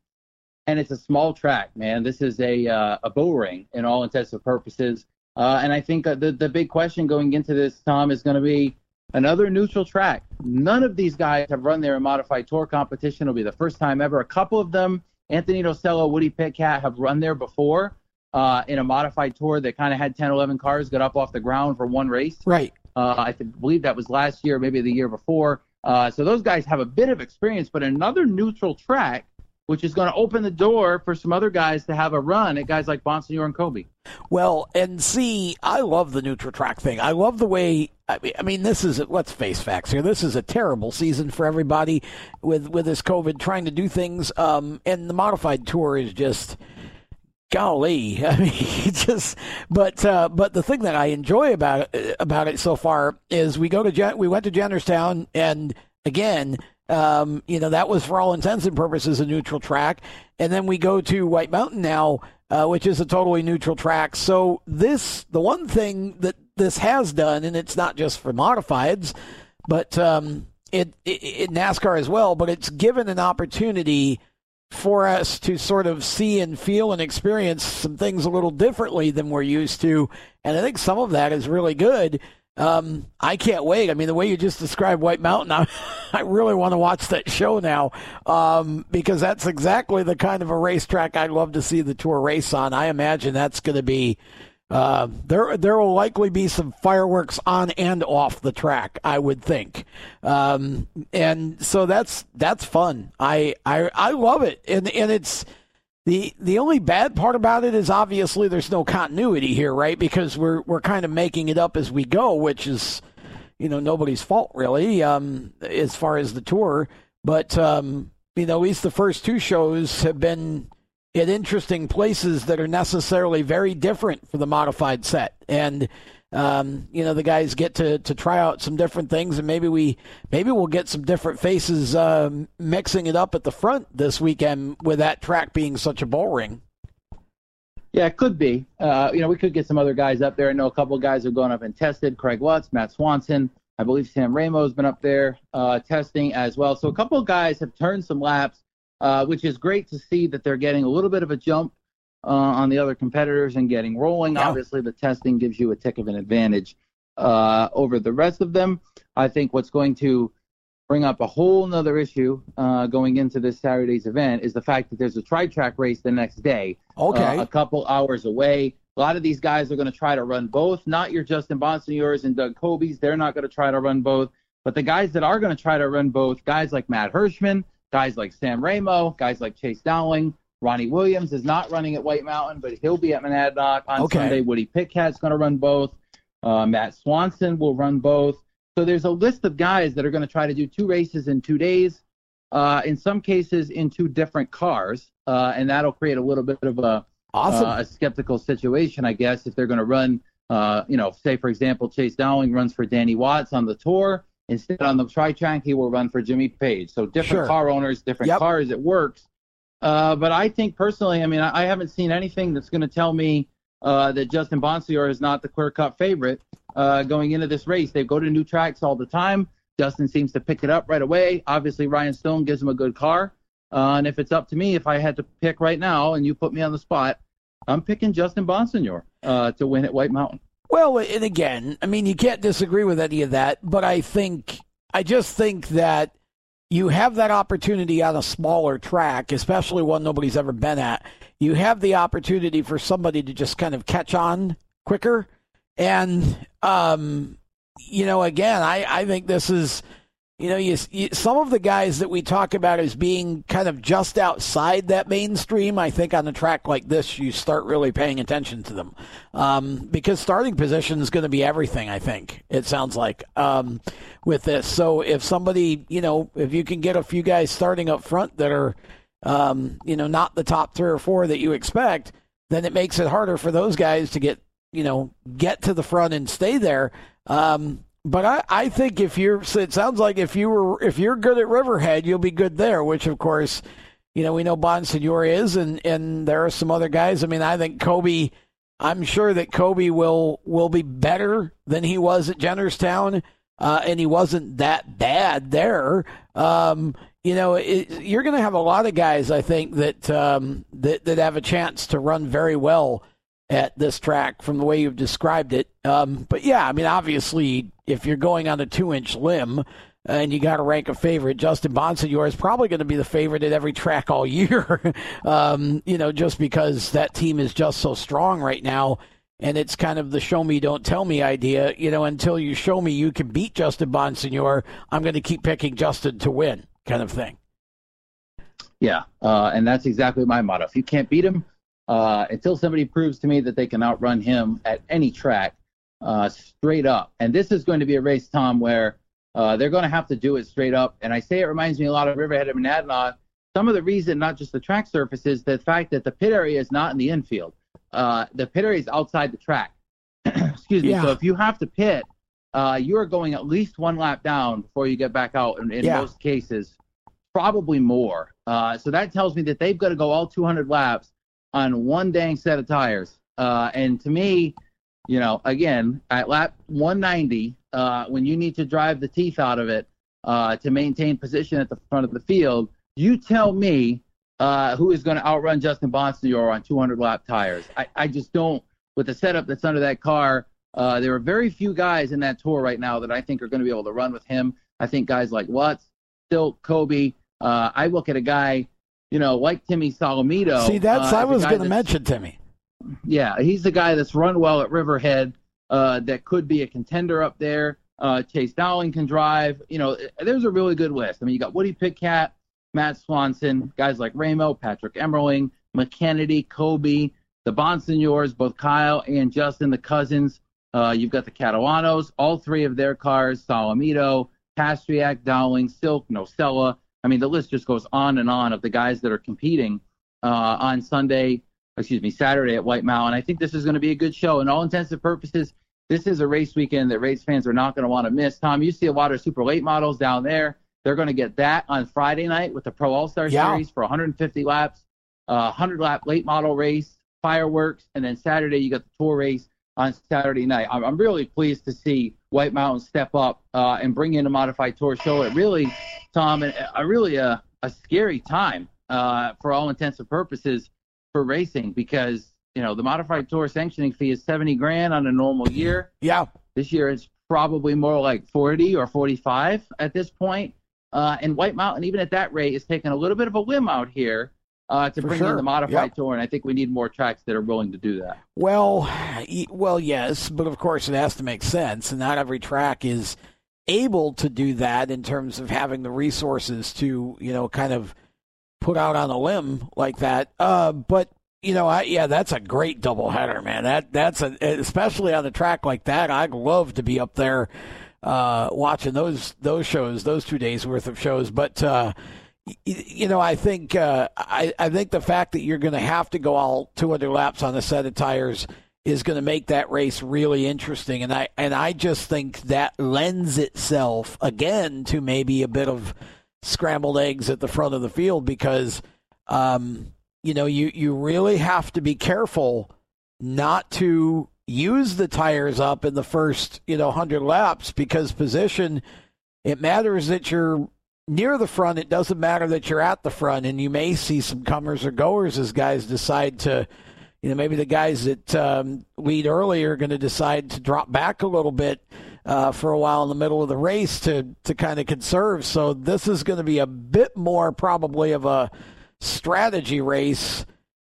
And it's a small track, man. This is a uh, a bull ring in all intents and purposes. Uh, and I think the the big question going into this, Tom, is going to be another neutral track. None of these guys have run there in modified tour competition. It'll be the first time ever. A couple of them, Anthony Nocella, Woody Pitkat, have run there before uh, in a modified tour that kind of had 10, 11 cars, got up off the ground for one race. Right. Uh, I th- believe that was last year, maybe the year before. Uh, so those guys have a bit of experience, but another neutral track which is going to open the door for some other guys to have a run at guys like Bonsignore and Coby. Well, and see, I love the neutral track thing. I love the way. I mean, I mean, this is let's face facts here. This is a terrible season for everybody with with this COVID trying to do things. Um, and the modified tour is just golly. I mean, just but uh, but the thing that I enjoy about it, about it so far is we go to we went to Jennerstown and again um, you know, that was for all intents and purposes a neutral track. And then we go to White Mountain now, uh, which is a totally neutral track. So this, the one thing that this has done, and it's not just for modifieds, but um, it, it, it NASCAR as well, but it's given an opportunity for us to sort of see and feel and experience some things a little differently than we're used to. And I think some of that is really good. Um, I can't wait. I mean, the way you just described White Mountain, I, I really want to watch that show now um, because that's exactly the kind of a racetrack I'd love to see the tour race on. I imagine that's going to be uh, there. There will likely be some fireworks on and off the track. I would think, um, and so that's that's fun. I I I love it, and and it's the the only bad part about it is obviously there's no continuity here, right? Because we're we're kind of making it up as we go, which is you know nobody's fault really, um, as far as the tour. But um, you know, at least the first two shows have been at interesting places that are necessarily very different for the modified set, and um, you know the guys get to to try out some different things, and maybe we maybe we'll get some different faces uh, mixing it up at the front this weekend with that track being such a bull ring. Yeah, it could be. Uh, you know, we could get some other guys up there. I know a couple of guys have gone up and tested. Craig Watts, Matt Swanson. I believe Sam Rameau's been up there uh, testing as well. So a couple of guys have turned some laps, uh, which is great to see that they're getting a little bit of a jump uh, on the other competitors and getting rolling. Yeah. Obviously, the testing gives you a tick of an advantage uh, over the rest of them. I think what's going to bring up a whole nother issue uh, going into this Saturday's event is the fact that there's a tri track race the next day, okay, uh, a couple hours away. A lot of these guys are going to try to run both. Not your Justin Bonsignores and Doug Coby's. They're not going to try to run both. But the guys that are going to try to run both, guys like Matt Hirschman, guys like Sam Rameau, guys like Chase Dowling, Ronnie Williams is not running at White Mountain, but he'll be at Monadnock on okay. Sunday. Woody Pitkat's going to run both. Uh, Matt Swanson will run both. So there's a list of guys that are going to try to do two races in two days. Uh, in some cases, in two different cars, uh, and that'll create a little bit of a awesome. Uh, a skeptical situation, I guess, if they're going to run. Uh, you know, say for example, Chase Dowling runs for Danny Watts on the tour. Instead, on the tri track, he will run for Jimmy Page. So different sure. car owners, different yep. cars. It works. Uh, but I think personally, I mean, I, I haven't seen anything that's going to tell me uh, that Justin Bonsignore is not the clear cut favorite uh, going into this race. They go to new tracks all the time. Justin seems to pick it up right away. Obviously, Ryan Stone gives him a good car. Uh, and if it's up to me, if I had to pick right now and you put me on the spot, I'm picking Justin Bonsignore uh, to win at White Mountain. Well, and again, I mean, you can't disagree with any of that, but I think, I just think that you have that opportunity on a smaller track, especially one nobody's ever been at. You have the opportunity for somebody to just kind of catch on quicker. And, um, you know, again, I, I think this is you know, you, you, some of the guys that we talk about as being kind of just outside that mainstream, I think on a track like this, you start really paying attention to them um, because starting position is going to be everything. I think it sounds like um, with this. So if somebody, you know, if you can get a few guys starting up front that are, um, you know, not the top three or four that you expect, then it makes it harder for those guys to get, you know, get to the front and stay there. Um, but I, I think if you're, it sounds like if you were, if you're good at Riverhead, you'll be good there. Which of course, you know, we know Bonsignore is, and and there are some other guys. I mean, I think Coby. I'm sure that Coby will will be better than he was at Jennerstown, uh, and he wasn't that bad there. Um, you know, it, you're going to have a lot of guys, I think, that um, that that have a chance to run very well at this track from the way you've described it. Um, but yeah, I mean, obviously, if you're going on a two inch limb and you got to rank a favorite, Justin Bonsignore is probably going to be the favorite at every track all year, um, you know, just because that team is just so strong right now. And it's kind of the show me, don't tell me idea. You know, until you show me you can beat Justin Bonsignore, I'm going to keep picking Justin to win, kind of thing. Yeah, uh, and that's exactly my motto. If you can't beat him, uh, until somebody proves to me that they can outrun him at any track, uh, straight up. And this is going to be a race, Tom, where uh, they're going to have to do it straight up. And I say it reminds me a lot of Riverhead and Monadnock. Some of the reason, not just the track surface, is the fact that the pit area is not in the infield. Uh, the pit area is outside the track. Excuse me. Yeah. So if you have to pit, uh, you are going at least one lap down before you get back out. In, in yeah. most cases, probably more. Uh, so that tells me that they've got to go all 200 laps on one dang set of tires. Uh, and to me, you know, again, at lap 190, uh, when you need to drive the teeth out of it, uh, to maintain position at the front of the field. You tell me uh, who is going to outrun Justin Bonsignore on 200 lap tires. I, I just don't, with the setup that's under that car, uh, there are very few guys in that tour right now that I think are going to be able to run with him. I think guys like Watts, Still Coby. Uh, I look at a guy, you know, like Timmy Solomito. See, that's uh, I was going to mention Timmy. yeah, he's the guy that's run well at Riverhead. Uh, that could be a contender up there. Uh, Chase Dowling can drive. You know, there's a really good list. I mean, you got Woody Pitkat, Matt Swanson, guys like Rameau, Patrick Emerling, McKennedy, Coby, the Bonsignores, both Kyle and Justin, the cousins. Uh, you've got the Catalanos, all three of their cars, Solomito, Pastriak, Dowling, Silk, Nocella. I mean, the list just goes on and on of the guys that are competing uh, on Sunday, excuse me, Saturday at White Mountain. I think this is going to be a good show. In all intents and purposes, this is a race weekend that race fans are not going to want to miss. Tom, you see a lot of super late models down there. They're going to get that on Friday night with the Pro All Star Yeah. Series for 150 laps, uh, 100 lap late model race, fireworks, and then Saturday you got the tour race on Saturday night. I'm, I'm really pleased to see White Mountain step up uh, and bring in a modified tour show. It really, Tom, a, a really a, a scary time uh, for all intents and purposes for racing because you know the modified tour sanctioning fee is 70 grand on a normal year. Yeah, This year it's probably more like 40 or 45 at this point. Uh, and White Mountain, even at that rate, is taking a little bit of a whim out here uh, to For bring sure. in the modified Yep. tour. And I think we need more tracks that are willing to do that. Well, well, yes, but of course it has to make sense, and not every track is able to do that in terms of having the resources to, you know, kind of put out on a limb like that. Uh, but you know, I, yeah, that's a great doubleheader, man. That that's a especially on a track like that. I'd love to be up there uh, watching those those shows, those two days worth of shows. But uh, you know, I think uh, I, I think the fact that you're going to have to go all 200 laps on a set of tires is going to make that race really interesting, and I and I just think that lends itself again to maybe a bit of scrambled eggs at the front of the field because um, you know you you really have to be careful not to use the tires up in the first you know 100 laps because position it matters that you're near the front it doesn't matter that you're at the front and you may see some comers or goers as guys decide to you know maybe the guys that um, lead early are going to decide to drop back a little bit uh, for a while in the middle of the race to to kind of conserve. So this is going to be a bit more probably of a strategy race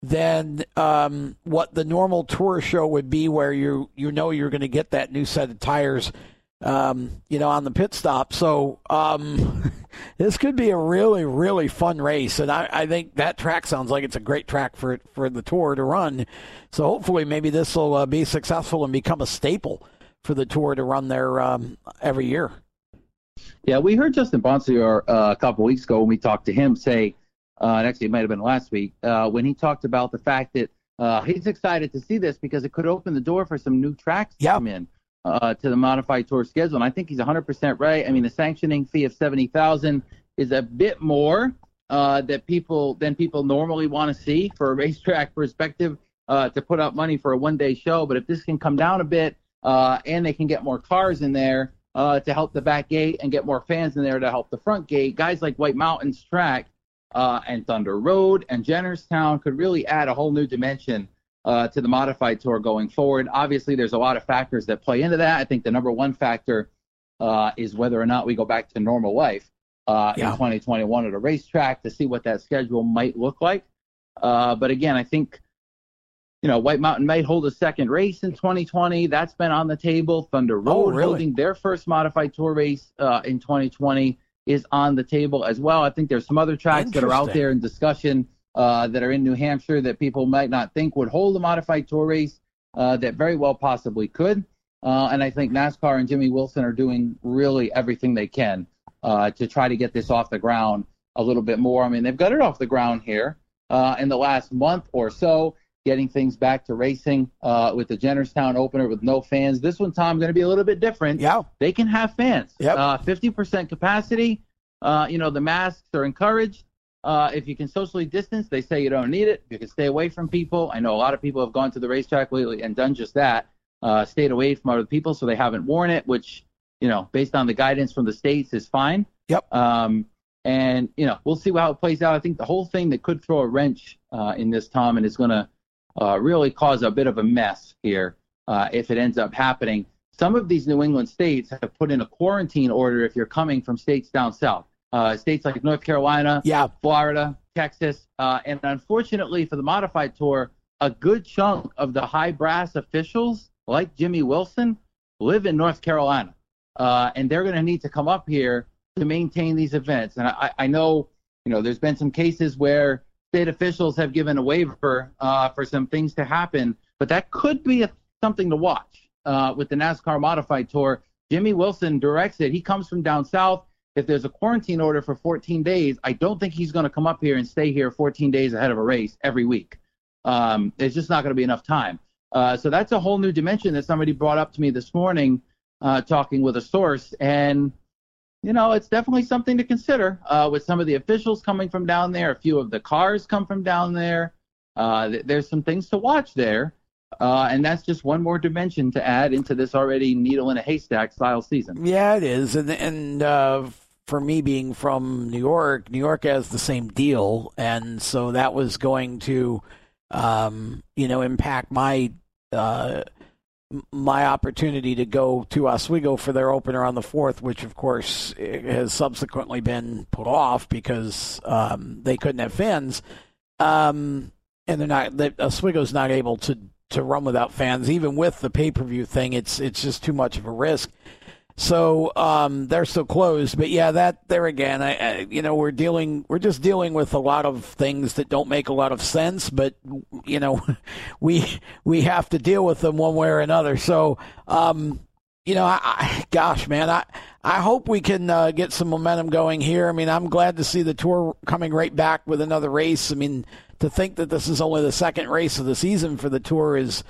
than um, what the normal tour show would be, where you you know you're going to get that new set of tires, um, you know, on the pit stop. So um, this could be a really really fun race, and I, I think that track sounds like it's a great track for for the tour to run. So hopefully, maybe this will uh, be successful and become a staple for the tour to run there um, every year. Yeah, we heard Justin Bonsignore uh, a couple weeks ago when we talked to him say, uh, and actually it might have been last week, uh, when he talked about the fact that uh, he's excited to see this because it could open the door for some new tracks to Yeah. come in uh, to the modified tour schedule. And I think he's 100% right. I mean, the sanctioning fee of 70000 is a bit more uh, that people than people normally want to see for a racetrack perspective uh, to put up money for a one-day show. But if this can come down a bit uh, and they can get more cars in there uh, to help the back gate and get more fans in there to help the front gate, guys like White Mountains track uh, and Thunder Road and Jennerstown could really add a whole new dimension uh, to the modified tour going forward. Obviously, there's a lot of factors that play into that. I think the number one factor uh, is whether or not we go back to normal life uh, Yeah. in 2021 at a racetrack to see what that schedule might look like. Uh, but again, I think you know White Mountain might hold a second race in 2020. That's been on the table. Thunder Road Oh, really? holding their first modified tour race uh, in 2020 is on the table as well. I think there's some other tracks that are out there in discussion uh, that are in New Hampshire that people might not think would hold a modified tour race uh, that very well possibly could. Uh, and I think NASCAR and Jimmy Wilson are doing really everything they can uh, to try to get this off the ground a little bit more. I mean, they've got it off the ground here uh, in the last month or so, getting things back to racing uh, with the Jennerstown opener with no fans. This one, Tom, going to be a little bit different Yeah, they can have fans. Yep. Uh, 50% capacity. Uh, you know, the masks are encouraged. Uh, if you can socially distance, they say you don't need it. You can stay away from people. I know a lot of people have gone to the racetrack lately and done just that, uh, stayed away from other people, so they haven't worn it, which, you know, based on the guidance from the states is fine. Yep. Um, and you know, we'll see how it plays out. I think the whole thing that could throw a wrench uh, in this, Tom, and is going to uh, really cause a bit of a mess here uh, if it ends up happening. Some of these New England states have put in a quarantine order if you're coming from states down south. Uh, states like North Carolina, Yeah. Florida, Texas, uh, and unfortunately for the modified tour, a good chunk of the high brass officials, like Jimmy Wilson, live in North Carolina, uh, and they're going to need to come up here to maintain these events. And I, I know, you know, there's been some cases where state officials have given a waiver uh, for some things to happen, but that could be a, something to watch uh, with the NASCAR Modified Tour. Jimmy Wilson directs it. He comes from down south. If there's a quarantine order for 14 days, I don't think he's going to come up here and stay here 14 days ahead of a race every week. Um, it's just not going to be enough time. Uh, so that's a whole new dimension that somebody brought up to me this morning, uh, talking with a source, and you know it's definitely something to consider. Uh, with some of the officials coming from down there, a few of the cars come from down there. Uh, th- there's some things to watch there, uh, and that's just one more dimension to add into this already needle in a haystack style season. Yeah, it is, and and uh, for me being from New York, New York has the same deal, and so that was going to, um, you know, impact my uh, my opportunity to go to Oswego for their opener on the fourth, which of course has subsequently been put off because um, they couldn't have fans, um, and they're not. Oswego's not able to to run without fans, even with the pay per view thing. It's it's just too much of a risk. So um, they're still closed, but yeah, that there again, I, I, you know, we're dealing, we're just dealing with a lot of things that don't make a lot of sense, but you know, we we have to deal with them one way or another. So, um, you know, I, I, gosh, man, I I hope we can uh, get some momentum going here. I mean, I'm glad to see the tour coming right back with another race. I mean, to think that this is only the second race of the season for the tour is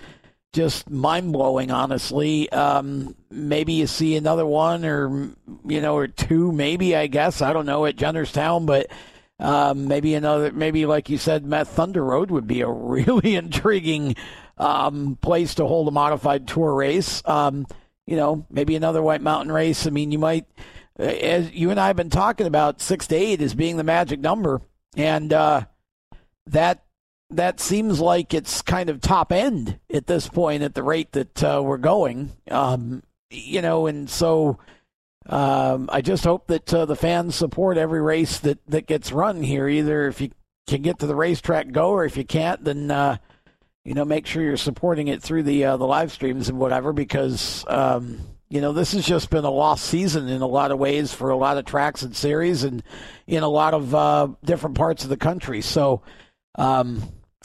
just mind blowing, honestly. Um, maybe you see another one or, you know, or two, maybe, I guess. I don't know, at Jennerstown, but um, maybe another, maybe like you said, Matt Thunder Road would be a really intriguing um, place to hold a modified tour race. Um, you know, maybe another White Mountain race. I mean, you might, as you and I have been talking about, six to eight as being the magic number. And uh, that that seems like it's kind of top end at this point at the rate that uh, we're going. Um, you know, and so um, I just hope that uh, the fans support every race that, that gets run here. Either if you can get to the racetrack, go, or if you can't, then uh, you know make sure you're supporting it through the uh, the live streams and whatever because. Um, you know, this has just been a lost season in a lot of ways for a lot of tracks and series and in a lot of uh, different parts of the country. So, um,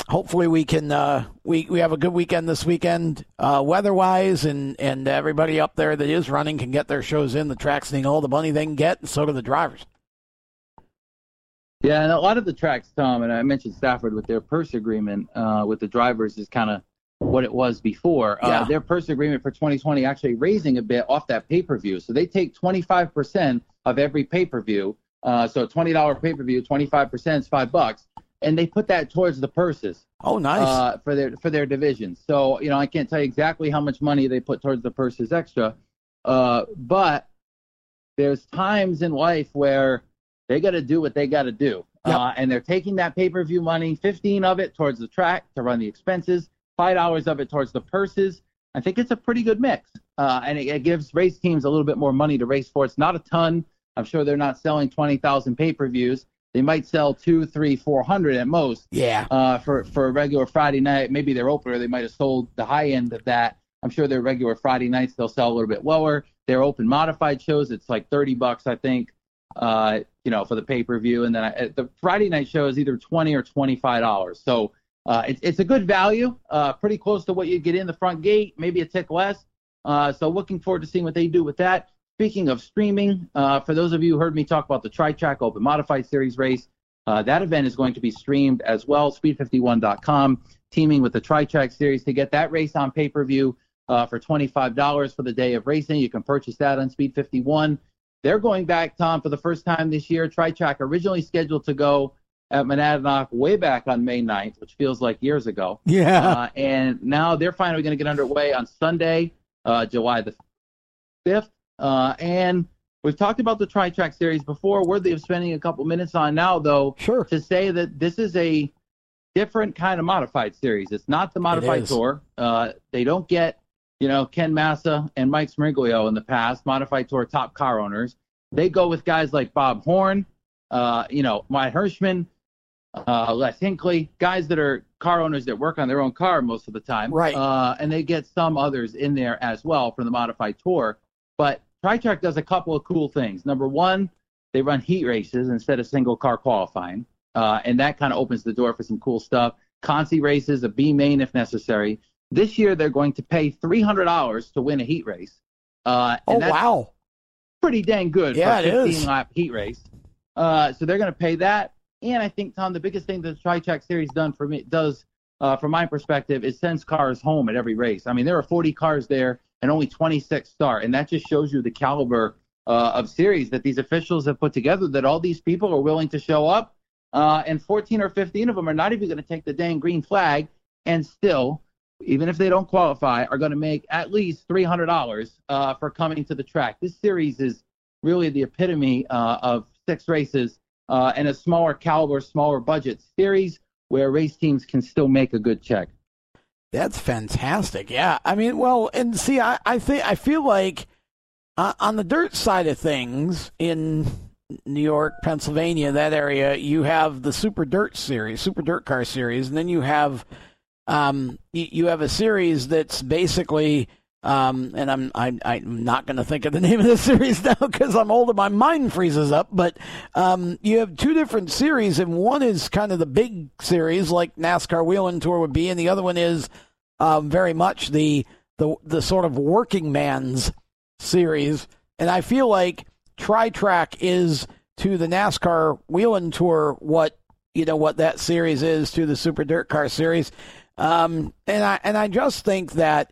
hopefully we can uh, we we have a good weekend this weekend uh, weather wise and and everybody up there that is running can get their shows in the tracks need all the money they can get and so do the drivers Yeah, and a lot of the tracks, Tom, and I mentioned Stafford with their purse agreement uh, with the drivers is kind of what it was before. Yeah. Uh, their purse agreement for 2020 actually raising a bit off that pay per view. So they take 25% of every pay per view. Uh, so $20 pay per view, 25% is five bucks, and they put that towards the purses oh nice uh, for their for their divisions. So you know, I can't tell you exactly how much money they put towards the purses extra, uh, but there's times in life where they got to do what they got to do, Yep. uh, and they're taking that pay per view money, 15 of it towards the track to run the expenses, five dollars of it towards the purses. I think it's a pretty good mix, uh, and it, it gives race teams a little bit more money to race for. It's not a ton. I'm sure they're not selling 20,000 pay per views. They might sell two, three, four hundred at most yeah uh, for for a regular Friday night. Maybe their opener they might have sold the high end of that. I'm sure their regular Friday nights they'll sell a little bit lower. Their open modified shows it's like 30 bucks I think, uh, you know, for the pay per view, and then I, the Friday night show is either 20 or 25 dollars. So uh, it's it's a good value, uh, pretty close to what you get in the front gate, maybe a tick less. Uh, so looking forward to seeing what they do with that. Speaking of streaming, uh, for those of you who heard me talk about the Tri Track Open Modified Series race, uh, that event is going to be streamed as well. Speed51.com teaming with the Tri Track Series to get that race on pay per view uh, for $25 for the day of racing. You can purchase that on Speed 51. They're going back, Tom, for the first time this year. Tri Track originally scheduled to go at Monadnock way back on May 9th, which feels like years ago. yeah Uh, and now they're finally going to get underway on Sunday, uh, July the 5th. Uh, and We've talked about the Tri Track Series before, worthy of spending a couple minutes on now, though. Sure. To say that this is a different kind of modified series. It's not the modified tour. Uh, they don't get, you know, Ken Massa and Mike Smeriglio in the past, modified tour top car owners. They go with guys like Bob Horn, uh, you know, Matt Hirschman, uh, Les Hinckley, guys that are car owners that work on their own car most of the time. Right. Uh, and they get some others in there as well from the modified tour. But TriTrack does a couple of cool things. Number one, they run heat races instead of single car qualifying. Uh, and that kind of opens the door for some cool stuff. Consi races, a B main if necessary. This year, they're going to pay $300 to win a heat race. Uh, oh, wow. Pretty dang good yeah, for a 15 lap heat race. Uh, so they're going to pay that. And I think, Tom, the biggest thing that the TriTrack Series done for me does, uh, from my perspective, is sends cars home at every race. I mean, there are 40 cars there and only 26 start, and that just shows you the caliber uh, of series that these officials have put together. That all these people are willing to show up, uh, and 14 or 15 of them are not even going to take the dang green flag, and still, even if they don't qualify, are going to make at least $300 uh, for coming to the track. This series is really the epitome uh, of six races uh, and a smaller caliber, smaller budget series where race teams can still make a good check. That's fantastic. Yeah. I mean, well, and see, I, I think, I feel like uh, on the dirt side of things in New York, Pennsylvania, that area, you have the Super Dirt series, Super Dirt Car series, and then you have, um, you, you have a series that's basically, um, and I'm I'm, I'm not going to think of the name of the series now because I'm old and my mind freezes up. But um, you have two different series, and one is kind of the big series like NASCAR Whelen Tour would be, and the other one is um, very much the the the sort of working man's series. And I feel like Tri Track is to the NASCAR Whelen Tour what you know what that series is to the Super Dirt Car Series. Um, and I and I just think that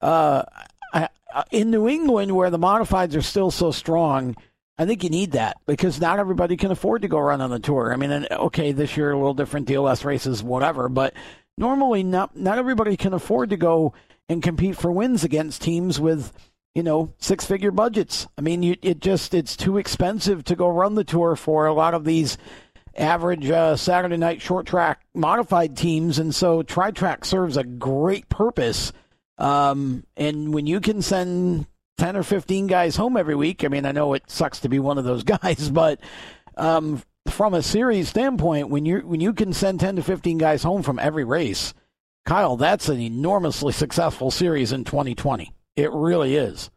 uh, in New England, where the modifieds are still so strong, I think you need that because not everybody can afford to go run on the tour. I mean, okay, this year a little different less races, whatever. But normally, not not everybody can afford to go and compete for wins against teams with you know six figure budgets. I mean, you, it just it's too expensive to go run the tour for a lot of these average uh, Saturday night short track modified teams, and so Tri Track serves a great purpose um, and when you can send 10 or 15 guys home every week, I mean, I know it sucks to be one of those guys, but um, from a series standpoint, when you when you can send 10 to 15 guys home from every race, Kyle, that's an enormously successful series in 2020. It really is.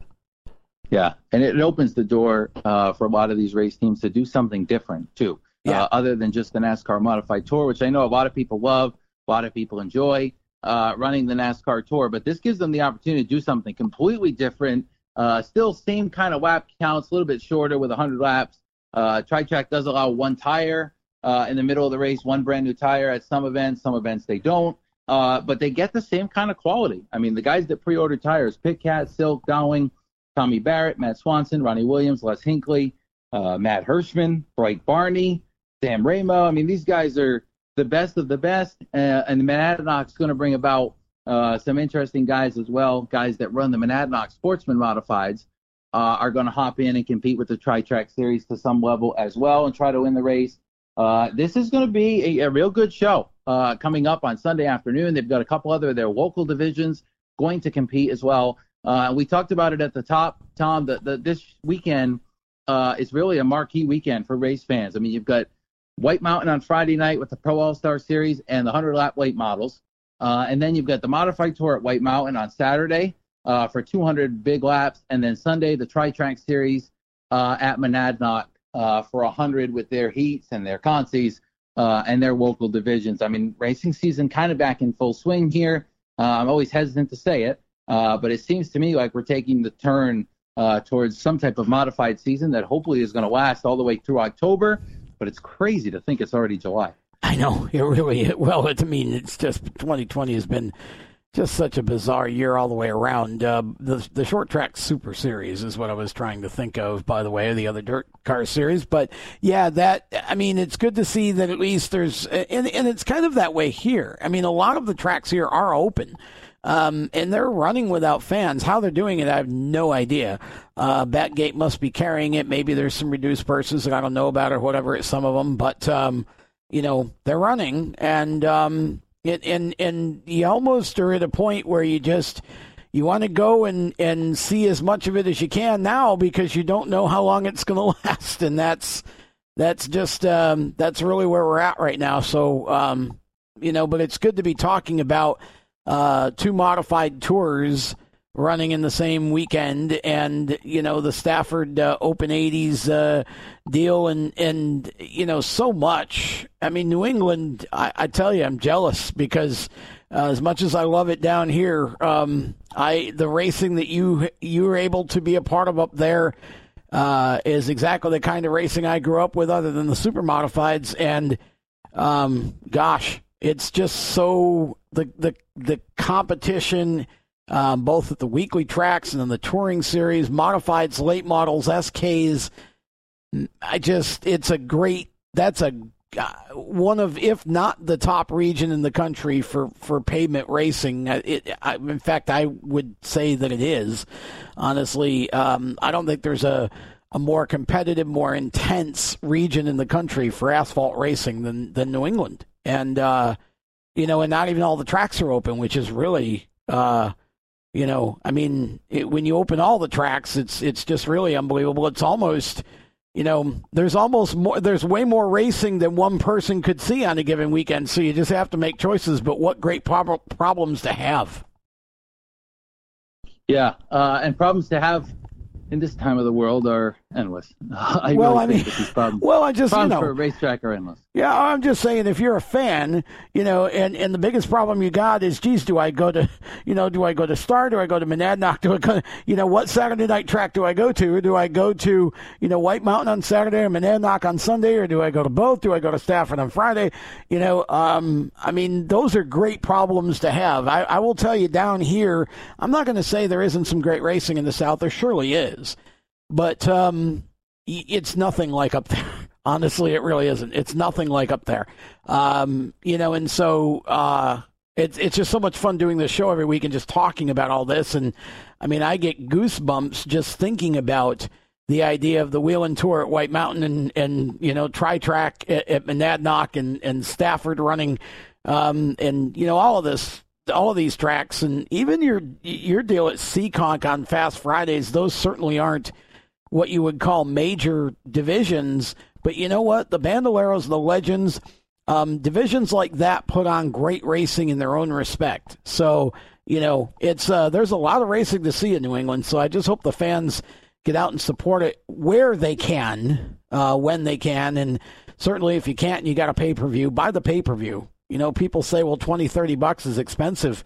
Yeah, and it opens the door uh, for a lot of these race teams to do something different too, yeah. uh, other than just the NASCAR Modified Tour, which I know a lot of people love, a lot of people enjoy uh, running the NASCAR Tour, but this gives them the opportunity to do something completely different. Uh, still same kind of lap counts, a little bit shorter with 100 laps. Uh, Tri-Track does allow one tire uh, in the middle of the race, one brand new tire at some events. Some events they don't, uh, but they get the same kind of quality. I mean, the guys that pre-ordered tires, Pitkat, Silk, Dowling, Tommy Barrett, Matt Swanson, Ronnie Williams, Les Hinckley, uh, Matt Hirschman, Bright Barney, Sam Rameau. I mean, these guys are the best of the best, uh, and the Monadnock's going to bring about uh, some interesting guys as well. Guys that run the Monadnock Sportsman Modifieds uh, are going to hop in and compete with the Tri Track Series to some level as well and try to win the race. Uh, this is going to be a, a, real good show uh, coming up on Sunday afternoon. They've got a couple other their local divisions going to compete as well. Uh, we talked about it at the top, Tom. The, this weekend is really a marquee weekend for race fans. I mean, you've got White Mountain on Friday night with the Pro All Star Series and the 100 lap weight models. Uh, and then you've got the modified tour at White Mountain on Saturday uh, for 200 big laps. And then Sunday, the Tri Track Series uh, at Monadnock uh, for 100 with their heats and their consies uh, and their local divisions. I mean, racing season kind of back in full swing here. Uh, I'm always hesitant to say it, but it seems to me like we're taking the turn towards some type of modified season that hopefully is going to last all the way through October but it's crazy to think it's already July. I know it really. Well, I mean, it's just 2020 has been just such a bizarre year all the way around. Uh, the the short track super series is what I was trying to think of, by the way, the other dirt car series. But yeah, that I mean, it's good to see that at least there's and and it's kind of that way here. I mean, a lot of the tracks here are open. Um, and they're running without fans. How they're doing it, I have no idea. Uh, Backgate must be carrying it. Maybe there's some reduced purses that I don't know about or whatever. Some of them, but um, you know, they're running, and um, it, and and you almost are at a point where you just you want to go and and see as much of it as you can now because you don't know how long it's going to last, and that's that's just um, that's really where we're at right now. So um, you know, but it's good to be talking about uh, two modified tours running in the same weekend, and you know the Stafford uh, Open 80s uh, deal, and and you know so much. I mean, New England. I, I tell you, I'm jealous because uh, as much as I love it down here, um, I the racing that you you were able to be a part of up there. Uh, is exactly the kind of racing I grew up with, other than the super modifieds. And um, gosh, it's just so the the the competition, um, both at the weekly tracks and in the touring series, modifieds, late models, SKs. I just it's a great. That's a uh, one of, if not the top region in the country for, for pavement racing. Uh, it, I, in fact, I would say that it is. Honestly, um, I don't think there's a a more competitive, more intense region in the country for asphalt racing than than New England. And uh, you know, and not even all the tracks are open, which is really, uh, you know, I mean, it, when you open all the tracks, it's it's just really unbelievable. It's almost, you know, there's almost more, there's way more racing than one person could see on a given weekend. So you just have to make choices. But what great prob- problems to have. Yeah, uh, and problems to have in this time of the world are endless. I well, really I mean, think problems, well, I just you know, for a racetrack are endless. Yeah, I'm just saying if you're a fan, you know, and, and the biggest problem you got is, geez, do I go to, you know, do I go to Star? Do I go to Monadnock? Do I go, you know, what Saturday night track do I go to? Do I go to, you know, White Mountain on Saturday or Monadnock on Sunday? Or do I go to both? Do I go to Stafford on Friday? You know, um, I mean, those are great problems to have. I, I will tell you down here, I'm not going to say there isn't some great racing in the South. There surely is. But um, it's nothing like up there. Honestly, it really isn't. It's nothing like up there. Um, you know, and so uh, it's it's just so much fun doing this show every week and just talking about all this. And I mean, I get goosebumps just thinking about the idea of the Whelen Tour at White Mountain and and you know Tri Track at, at Monadnock and and Stafford running, um, and you know all of this all of these tracks and even your your deal at Seekonk on Fast Fridays. Those certainly aren't what you would call major divisions. But you know what? The Bandoleros, the Legends, um, divisions like that put on great racing in their own respect. So you know, it's uh, there's a lot of racing to see in New England. So I just hope the fans get out and support it where they can, uh, when they can, and certainly if you can't you got a pay per view, buy the pay per view. You know, people say, well, 20, 30 bucks is expensive.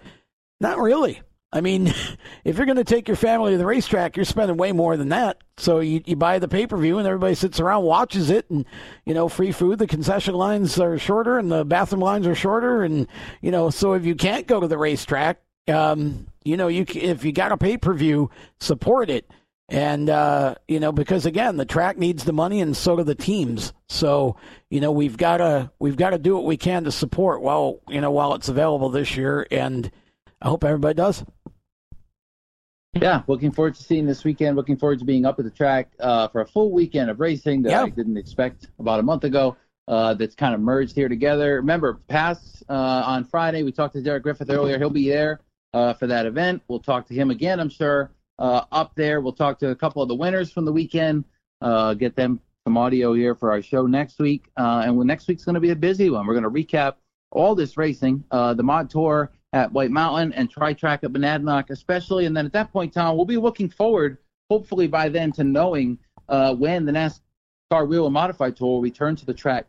Not really. I mean, if you're going to take your family to the racetrack, you're spending way more than that. So you, you buy the pay per view and everybody sits around, watches it, and, you know, free food. The concession lines are shorter and the bathroom lines are shorter. And, you know, so if you can't go to the racetrack, um, you know, you if you got a pay per view, support it. And, uh, you know, because again, the track needs the money and so do the teams. So, you know, we've got to, we've got to do what we can to support while, you know, while it's available this year. And I hope everybody does. Yeah, looking forward to seeing this weekend. Looking forward to being up at the track uh, for a full weekend of racing that Yeah. I didn't expect about a month ago. Uh, that's kind of merged here together. Remember, PASS uh, on Friday. We talked to Derek Griffith earlier. He'll be there uh, for that event. We'll talk to him again, I'm sure, uh, up there. We'll talk to a couple of the winners from the weekend. Uh, get them some audio here for our show next week. Uh, and next week's going to be a busy one. We're going to recap all this racing, uh, the Mod Tour at White Mountain and Tri Track at Monadnock, especially. And then at that point, Tom, we'll be looking forward, hopefully by then, to knowing uh, when the NASCAR Whelen Modified Tour will return to the track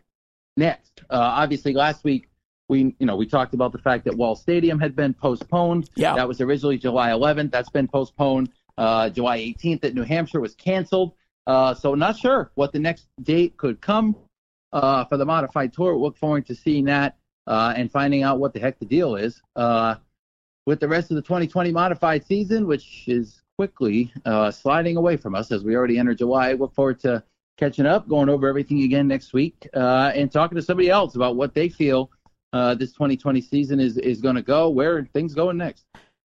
next. Uh, obviously, last week we, you know, we talked about the fact that Wall Stadium had been postponed. Yeah. That was originally July 11th. That's been postponed. Uh, July 18th at New Hampshire was canceled. Uh, so not sure what the next date could come uh, for the modified tour. Look forward to seeing that uh, and finding out what the heck the deal is. Uh, with the rest of the 2020 modified season, which is quickly uh, sliding away from us as we already enter July. Look forward to catching up, going over everything again next week, uh, and talking to somebody else about what they feel uh, this 2020 season is is going to go, where things going next.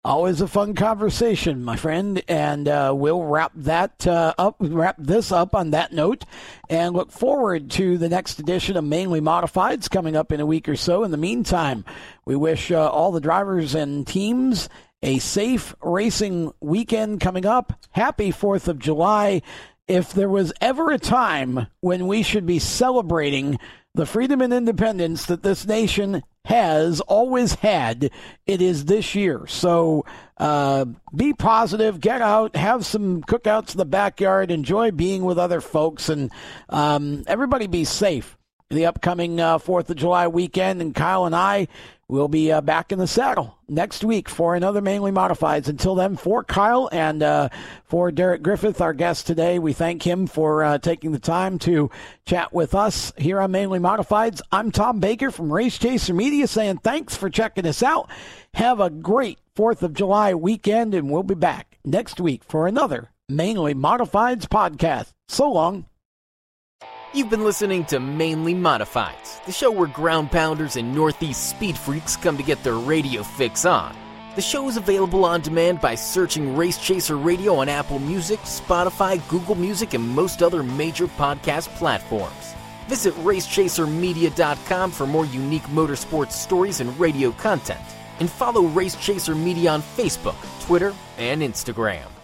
Always a fun conversation, my friend, and uh, we'll wrap that uh, up, wrap this up on that note, and look forward to the next edition of Mainly Modifieds coming up in a week or so. In the meantime, we wish uh, all the drivers and teams a safe racing weekend coming up. Happy Fourth of July. If there was ever a time when we should be celebrating the freedom and independence that this nation has always had. It is this year. So uh, be positive, get out, have some cookouts in the backyard, enjoy being with other folks, and um, everybody be safe. The upcoming uh, 4th of July weekend, and Kyle and I We'll be uh, back in the saddle next week for another Mainly Modifieds. Until then, for Kyle and uh, for Derek Griffith, our guest today, we thank him for uh, taking the time to chat with us here on Mainly Modifieds. I'm Tom Baker from Race Chaser Media saying thanks for checking us out. Have a great 4th of July weekend, and we'll be back next week for another Mainly Modifieds podcast. So long. You've been listening to Mainly Modifieds, the show where ground pounders and Northeast speed freaks come to get their radio fix on. The show is available on demand by searching Race Chaser Radio on Apple Music, Spotify, Google Music, and most other major podcast platforms. Visit racechasermedia.com for more unique motorsports stories and radio content. And follow Race Chaser Media on Facebook, Twitter, and Instagram.